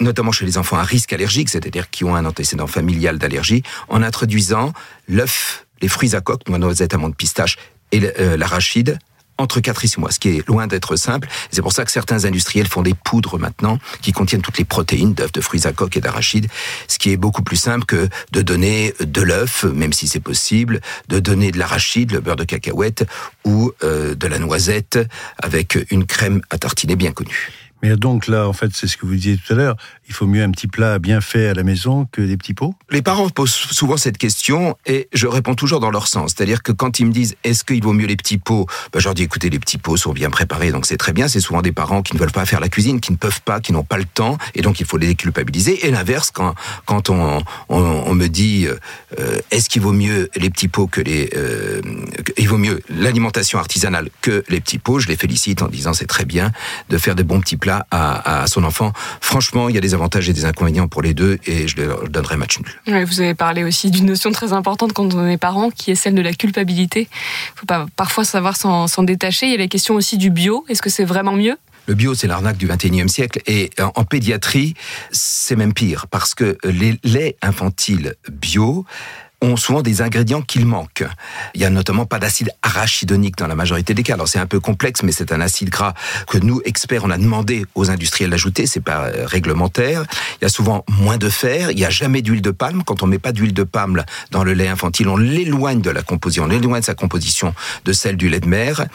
S49: notamment chez les enfants à risque allergique, c'est-à-dire qui ont un antécédent familial d'allergie, en introduisant l'œuf, les fruits à coque, noix, noisettes, amandes, pistaches et euh, l'arachide entre 4 et 6 mois, ce qui est loin d'être simple. C'est pour ça que certains industriels font des poudres maintenant qui contiennent toutes les protéines d'œufs, de fruits à coque et d'arachide, ce qui est beaucoup plus simple que de donner de l'œuf, même si c'est possible, de donner de l'arachide, le beurre de cacahuète ou euh, de la noisette avec une crème à tartiner bien connue.
S48: Mais donc là, en fait, c'est ce que vous disiez tout à l'heure, il faut mieux un petit plat bien fait à la maison que des petits pots?
S49: Les parents posent souvent cette question et je réponds toujours dans leur sens. C'est-à-dire que quand ils me disent est-ce qu'il vaut mieux les petits pots? Ben, Je leur dis écoutez, les petits pots sont bien préparés, donc c'est très bien. C'est souvent des parents qui ne veulent pas faire la cuisine, qui ne peuvent pas, qui n'ont pas le temps, et donc il faut les déculpabiliser. Et l'inverse, quand, quand on, me dit euh, est-ce qu'il vaut mieux les petits pots que les... Euh, il vaut mieux l'alimentation artisanale que les petits pots, je les félicite en disant c'est très bien de faire de bons petits plats à, à son enfant. Franchement, il y a des avantages et des inconvénients pour les deux et je leur donnerai match nul.
S50: Ouais, vous avez parlé aussi d'une notion très importante quand on est parent, qui est celle de la culpabilité. Il faut pas parfois savoir s'en détacher. Il y a la question aussi du bio. Est-ce que c'est vraiment mieux?
S49: Le bio, c'est l'arnaque du 21e siècle. Et en pédiatrie, c'est même pire. Parce que les laits infantiles bio ont souvent des ingrédients qu'il manque. Il y a notamment pas d'acide arachidonique dans la majorité des cas. Alors c'est un peu complexe, mais c'est un acide gras que nous, experts, on a demandé aux industriels d'ajouter. C'est pas euh, réglementaire. Il y a souvent moins de fer. Il y a jamais d'huile de palme. Quand on met pas d'huile de palme dans le lait infantile, on l'éloigne de la composition, on l'éloigne de sa composition de celle du lait de mer.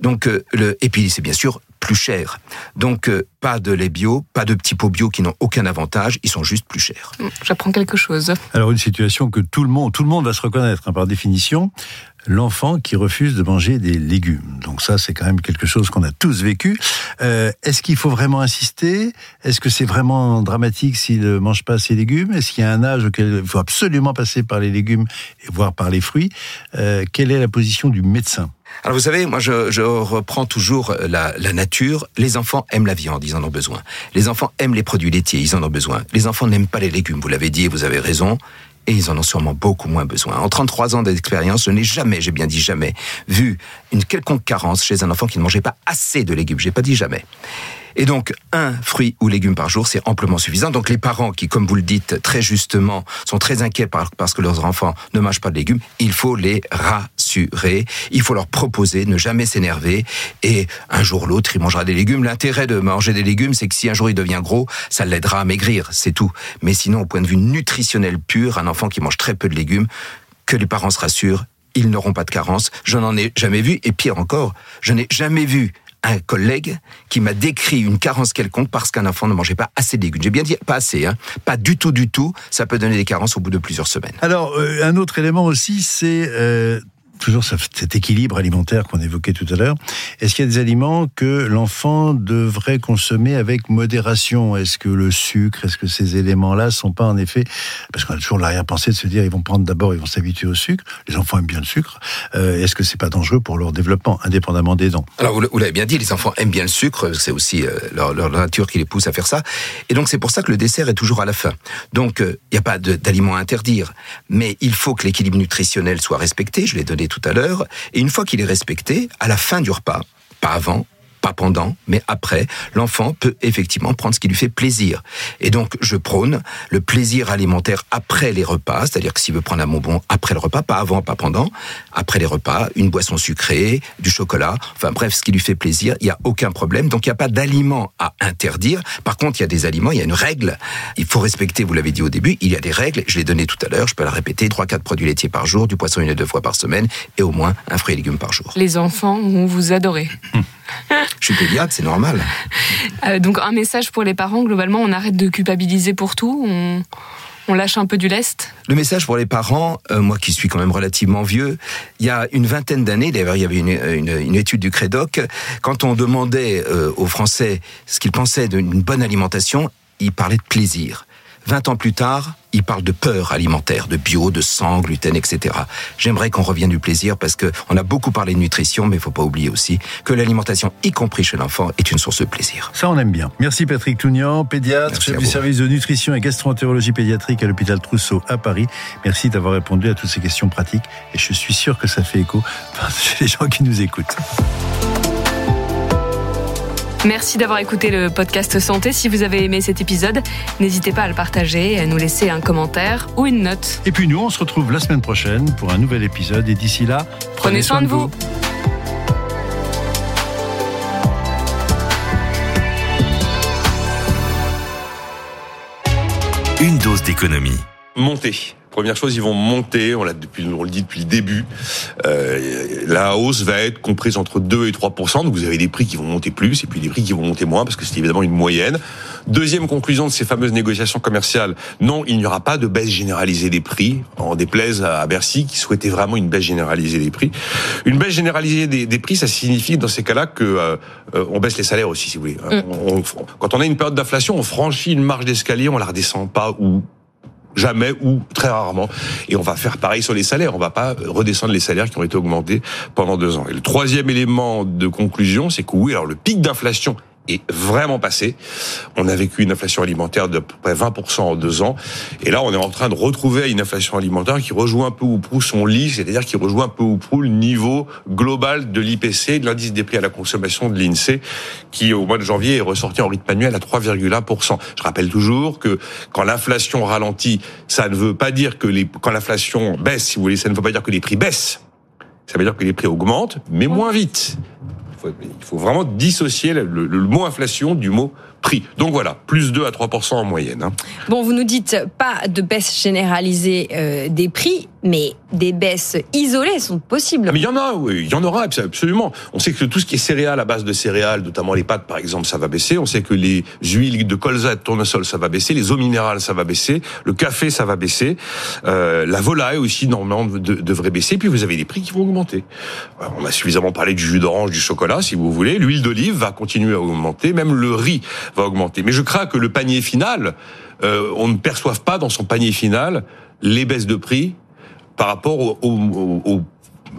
S49: Donc euh, le, et puis c'est bien sûr plus cher. Donc euh, pas de lait bio, pas de petits pots bio qui n'ont aucun avantage, ils sont juste plus chers.
S50: J'apprends quelque chose.
S48: Alors une situation que tout le monde, tout le monde va se reconnaître hein, par définition, l'enfant qui refuse de manger des légumes. Donc ça, c'est quand même quelque chose qu'on a tous vécu. Euh, Est-ce qu'il faut vraiment insister? Est-ce que c'est vraiment dramatique s'il ne mange pas ses légumes? Est-ce qu'il y a un âge auquel il faut absolument passer par les légumes et voire par les fruits? Euh, Quelle est la position du médecin?
S49: Alors vous savez, moi je, je reprends toujours la, la, nature. Les enfants aiment la viande, ils en ont besoin. Les enfants aiment les produits laitiers, ils en ont besoin. Les enfants n'aiment pas les légumes, vous l'avez dit vous avez raison. Et ils en ont sûrement beaucoup moins besoin. En 33 ans d'expérience, je n'ai jamais, j'ai bien dit jamais, vu une quelconque carence chez un enfant qui ne mangeait pas assez de légumes. J'ai pas dit jamais. Et donc, un fruit ou légume par jour, c'est amplement suffisant. Donc, les parents qui, comme vous le dites très justement, sont très inquiets par, parce que leurs enfants ne mangent pas de légumes, il faut les rassurer. Il faut leur proposer, ne jamais s'énerver. Et un jour ou l'autre, il mangera des légumes. L'intérêt de manger des légumes, c'est que si un jour il devient gros, ça l'aidera à maigrir. C'est tout. Mais sinon, au point de vue nutritionnel pur, un enfant qui mange très peu de légumes, que les parents se rassurent, ils n'auront pas de carence. Je n'en ai jamais vu. Et pire encore, je n'ai jamais vu un collègue qui m'a décrit une carence quelconque parce qu'un enfant ne mangeait pas assez de légumes. J'ai bien dit pas assez, hein. pas du tout, du tout. Ça peut donner des carences au bout de plusieurs semaines.
S48: Alors, euh, un autre élément aussi, c'est euh, toujours cet équilibre alimentaire qu'on évoquait tout à l'heure. Est-ce qu'il y a des aliments que l'enfant devrait consommer avec modération? Est-ce que le sucre, est-ce que ces éléments-là sont pas en effet parce qu'on a toujours l'arrière-pensée de se dire ils vont prendre d'abord, ils vont s'habituer au sucre. Les enfants aiment bien le sucre. Euh, est-ce que c'est pas dangereux pour leur développement, indépendamment des dents?
S49: Alors vous l'avez bien dit, les enfants aiment bien le sucre. C'est aussi euh, leur, leur, nature qui les pousse à faire ça. Et donc c'est pour ça que le dessert est toujours à la fin. Donc il euh, n'y a pas d'aliments à interdire, mais il faut que l'équilibre nutritionnel soit respecté. Je l'ai donné tout à l'heure. Et une fois qu'il est respecté, à la fin du repas, pas avant, pas pendant, mais après, l'enfant peut effectivement prendre ce qui lui fait plaisir. Et donc, je prône le plaisir alimentaire après les repas, c'est-à-dire que s'il veut prendre un bonbon après le repas, pas avant, pas pendant, après les repas, une boisson sucrée, du chocolat, enfin bref, ce qui lui fait plaisir, il n'y a aucun problème. Donc, il n'y a pas d'aliments à interdire. Par contre, il y a des aliments, il y a une règle. Il faut respecter, vous l'avez dit au début, il y a des règles, je l'ai donné tout à l'heure, je peux la répéter, 3-4 produits laitiers par jour, du poisson une et deux fois par semaine, et au moins un fruit et légumes par jour.
S50: Les enfants vont vous adorer.
S49: Je suis pédiatre, c'est normal.
S50: Euh, donc un message pour les parents, globalement, on arrête de culpabiliser pour tout, on, on lâche un peu du lest
S49: Le message pour les parents, euh, moi qui suis quand même relativement vieux, il y a une vingtaine d'années, d'ailleurs il y avait une, une, une, étude du Crédoc, quand on demandait euh, aux Français ce qu'ils pensaient d'une bonne alimentation, ils parlaient de plaisir. 20 ans plus tard, il parle de peur alimentaire, de bio, de sang, gluten, etc. J'aimerais qu'on revienne du plaisir parce que on a beaucoup parlé de nutrition, mais il faut pas oublier aussi que l'alimentation, y compris chez l'enfant, est une source de plaisir.
S48: Ça, on aime bien. Merci Patrick Tounian, pédiatre,
S49: Merci
S48: chef du service de nutrition et gastroentérologie pédiatrique à l'hôpital Trousseau à Paris. Merci d'avoir répondu à toutes ces questions pratiques et je suis sûr que ça fait écho chez les gens qui nous écoutent.
S50: Merci d'avoir écouté le podcast Santé. Si vous avez aimé cet épisode, n'hésitez pas à le partager, à nous laisser un commentaire ou une note.
S48: Et puis nous, on se retrouve la semaine prochaine pour un nouvel épisode. Et d'ici là,
S50: prenez, soin, de vous.
S37: Une dose d'économie.
S51: Montez Première chose, ils vont monter, on, l'a depuis, on le dit depuis le début, euh, la hausse va être comprise entre 2 et 3% donc vous avez des prix qui vont monter plus et puis des prix qui vont monter moins parce que c'est évidemment une moyenne. Deuxième conclusion de ces fameuses négociations commerciales, non, il n'y aura pas de baisse généralisée des prix, en déplaise à Bercy qui souhaitait vraiment une baisse généralisée des prix. Une baisse généralisée des, des prix, ça signifie dans ces cas-là que euh, euh, on baisse les salaires aussi, si vous voulez.
S52: Mm.
S51: On- on- quand on a une période d'inflation, on franchit une marge d'escalier, on la redescend pas ou jamais ou très rarement. Et on va faire pareil sur les salaires. On va pas redescendre les salaires qui ont été augmentés pendant deux ans. Et le troisième élément de conclusion, c'est que oui, alors le pic d'inflation est vraiment passé. On a vécu une inflation alimentaire de près 20% en deux ans. Et là, on est en train de retrouver une inflation alimentaire qui rejoint un peu ou prou son lit, c'est-à-dire qui rejoint un peu ou prou le niveau global de l'IPC, de l'indice des prix à la consommation de l'INSEE, qui au mois de janvier est ressorti en rythme annuel à 3,1%. Je rappelle toujours que quand l'inflation ralentit, ça ne veut pas dire que les, quand l'inflation baisse, si vous voulez, ça ne veut pas dire que les prix baissent. Ça veut dire que les prix augmentent, mais moins vite. Il faut, vraiment dissocier le mot inflation du mot prix. Donc voilà, plus 2 à 3% en moyenne. hein.
S52: Bon, vous nous dites pas de baisse généralisée euh, des prix, mais des baisses isolées sont possibles.
S51: Ah, mais il y en a, oui, il y en aura absolument. On sait que tout ce qui est céréales à base de céréales, notamment les pâtes par exemple, ça va baisser. On sait que les huiles de colza et de tournesol, ça va baisser. Les eaux minérales, ça va baisser. Le café, ça va baisser. Euh, la volaille aussi, normalement, de- devrait baisser. Puis vous avez des prix qui vont augmenter. Alors, on a suffisamment parlé du jus d'orange, du chocolat, si vous voulez. L'huile d'olive va continuer à augmenter. Même le riz va augmenter. Mais je crains que le panier final, euh, on ne perçoive pas dans son panier final les baisses de prix par rapport au, au- au-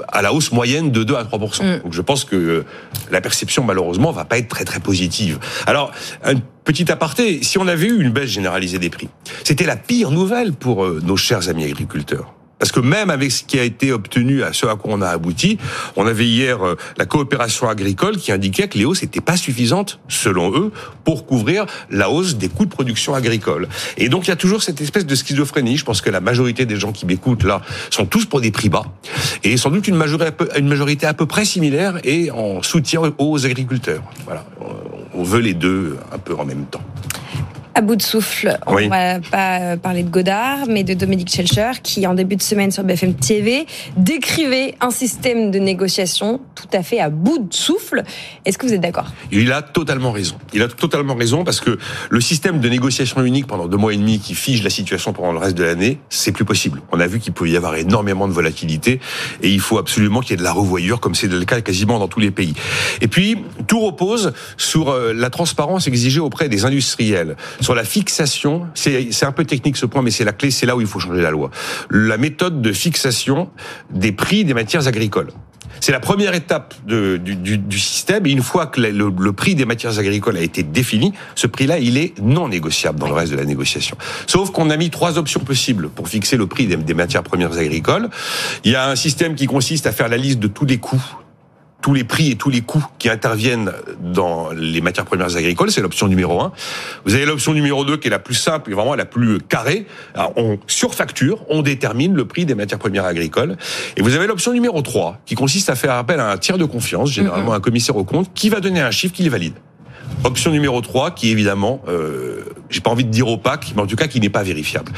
S51: à la hausse moyenne de 2 à 3% Donc je pense que euh, la perception malheureusement va pas être très très positive. Alors un petit aparté, si on avait eu une baisse généralisée des prix, c'était la pire nouvelle pour euh, nos chers amis agriculteurs. Parce que même avec ce qui a été obtenu, à ce à quoi on a abouti, on avait hier euh, la coopération agricole qui indiquait que les hausses n'étaient pas suffisantes, selon eux, pour couvrir la hausse des coûts de production agricole. Et donc il y a toujours cette espèce de schizophrénie. Je pense que la majorité des gens qui m'écoutent là sont tous pour des prix bas, et sans doute une majorité, une majorité à peu près similaire et en soutien aux agriculteurs. Voilà, on veut les deux un peu en même temps.
S52: À bout de souffle, on
S51: Oui.
S52: va pas euh, parler de Godard, mais de Dominique Schelcher, qui en début de semaine sur BFM TV décrivait un système de négociation tout à fait à bout de souffle. Est-ce que vous êtes d'accord?
S51: Il a totalement raison. Il a totalement raison parce que le système de négociation unique pendant deux mois et demi qui fige la situation pendant le reste de l'année, c'est plus possible. On a vu qu'il pouvait y avoir énormément de volatilité et il faut absolument qu'il y ait de la revoyure comme c'est le cas quasiment dans tous les pays. Et puis, tout repose sur euh, la transparence exigée auprès des industriels, sur la fixation. C'est un peu technique ce point, mais c'est la clé, c'est là où il faut changer la loi. La méthode de fixation des prix des matières agricoles. C'est la première étape de- du, du- du système. Et une fois que le, prix des matières agricoles a été défini, ce prix-là, il est non négociable dans le reste de la négociation. Sauf qu'on a mis trois options possibles pour fixer le prix des matières premières agricoles. Il y a un système qui consiste à faire la liste de tous les coûts tous les prix et tous les coûts qui interviennent dans les matières premières agricoles, c'est l'option numéro un. Vous avez l'option numéro 2 qui est la plus simple et vraiment la plus carrée. Alors, on surfacture, on détermine le prix des matières premières agricoles. Et vous avez l'option numéro 3 qui consiste à faire appel à un tiers de confiance, généralement un commissaire au compte, qui va donner un chiffre qui les valide. Option numéro 3 qui évidemment, euh, j'ai pas envie de dire opaque, mais en tout cas qui n'est pas vérifiable.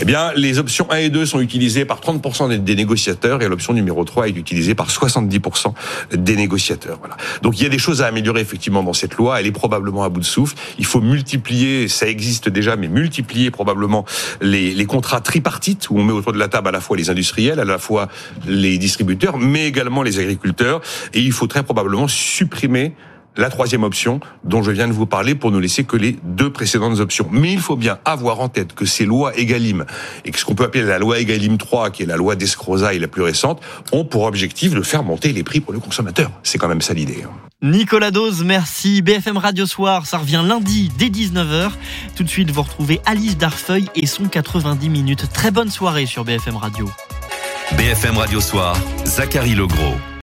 S51: Eh bien, les options 1 et 2 sont utilisées par 30% des, négociateurs et l'option numéro 3 est utilisée par 70% des négociateurs. Voilà. Donc il y a des choses à améliorer effectivement dans cette loi. Elle est probablement à bout de souffle. Il faut multiplier, ça existe déjà, mais multiplier probablement les, les contrats tripartites où on met autour de la table à la fois les industriels, à la fois les distributeurs, mais également les agriculteurs. Et il faut très probablement supprimer la troisième option dont je viens de vous parler pour ne laisser que les deux précédentes options. Mais il faut bien avoir en tête que ces lois Egalim et que ce qu'on peut appeler la loi Egalim 3, qui est la loi d'escrozaille la plus récente, ont pour objectif de faire monter les prix pour le consommateur. C'est quand même ça l'idée. hein.
S2: Nicolas Dose, merci. BFM Radio Soir, ça revient lundi dès 19h. Tout de suite, vous retrouvez Alice Darfeuille et son 90 minutes. Très bonne soirée sur BFM Radio.
S37: BFM Radio Soir, Zachary Legros.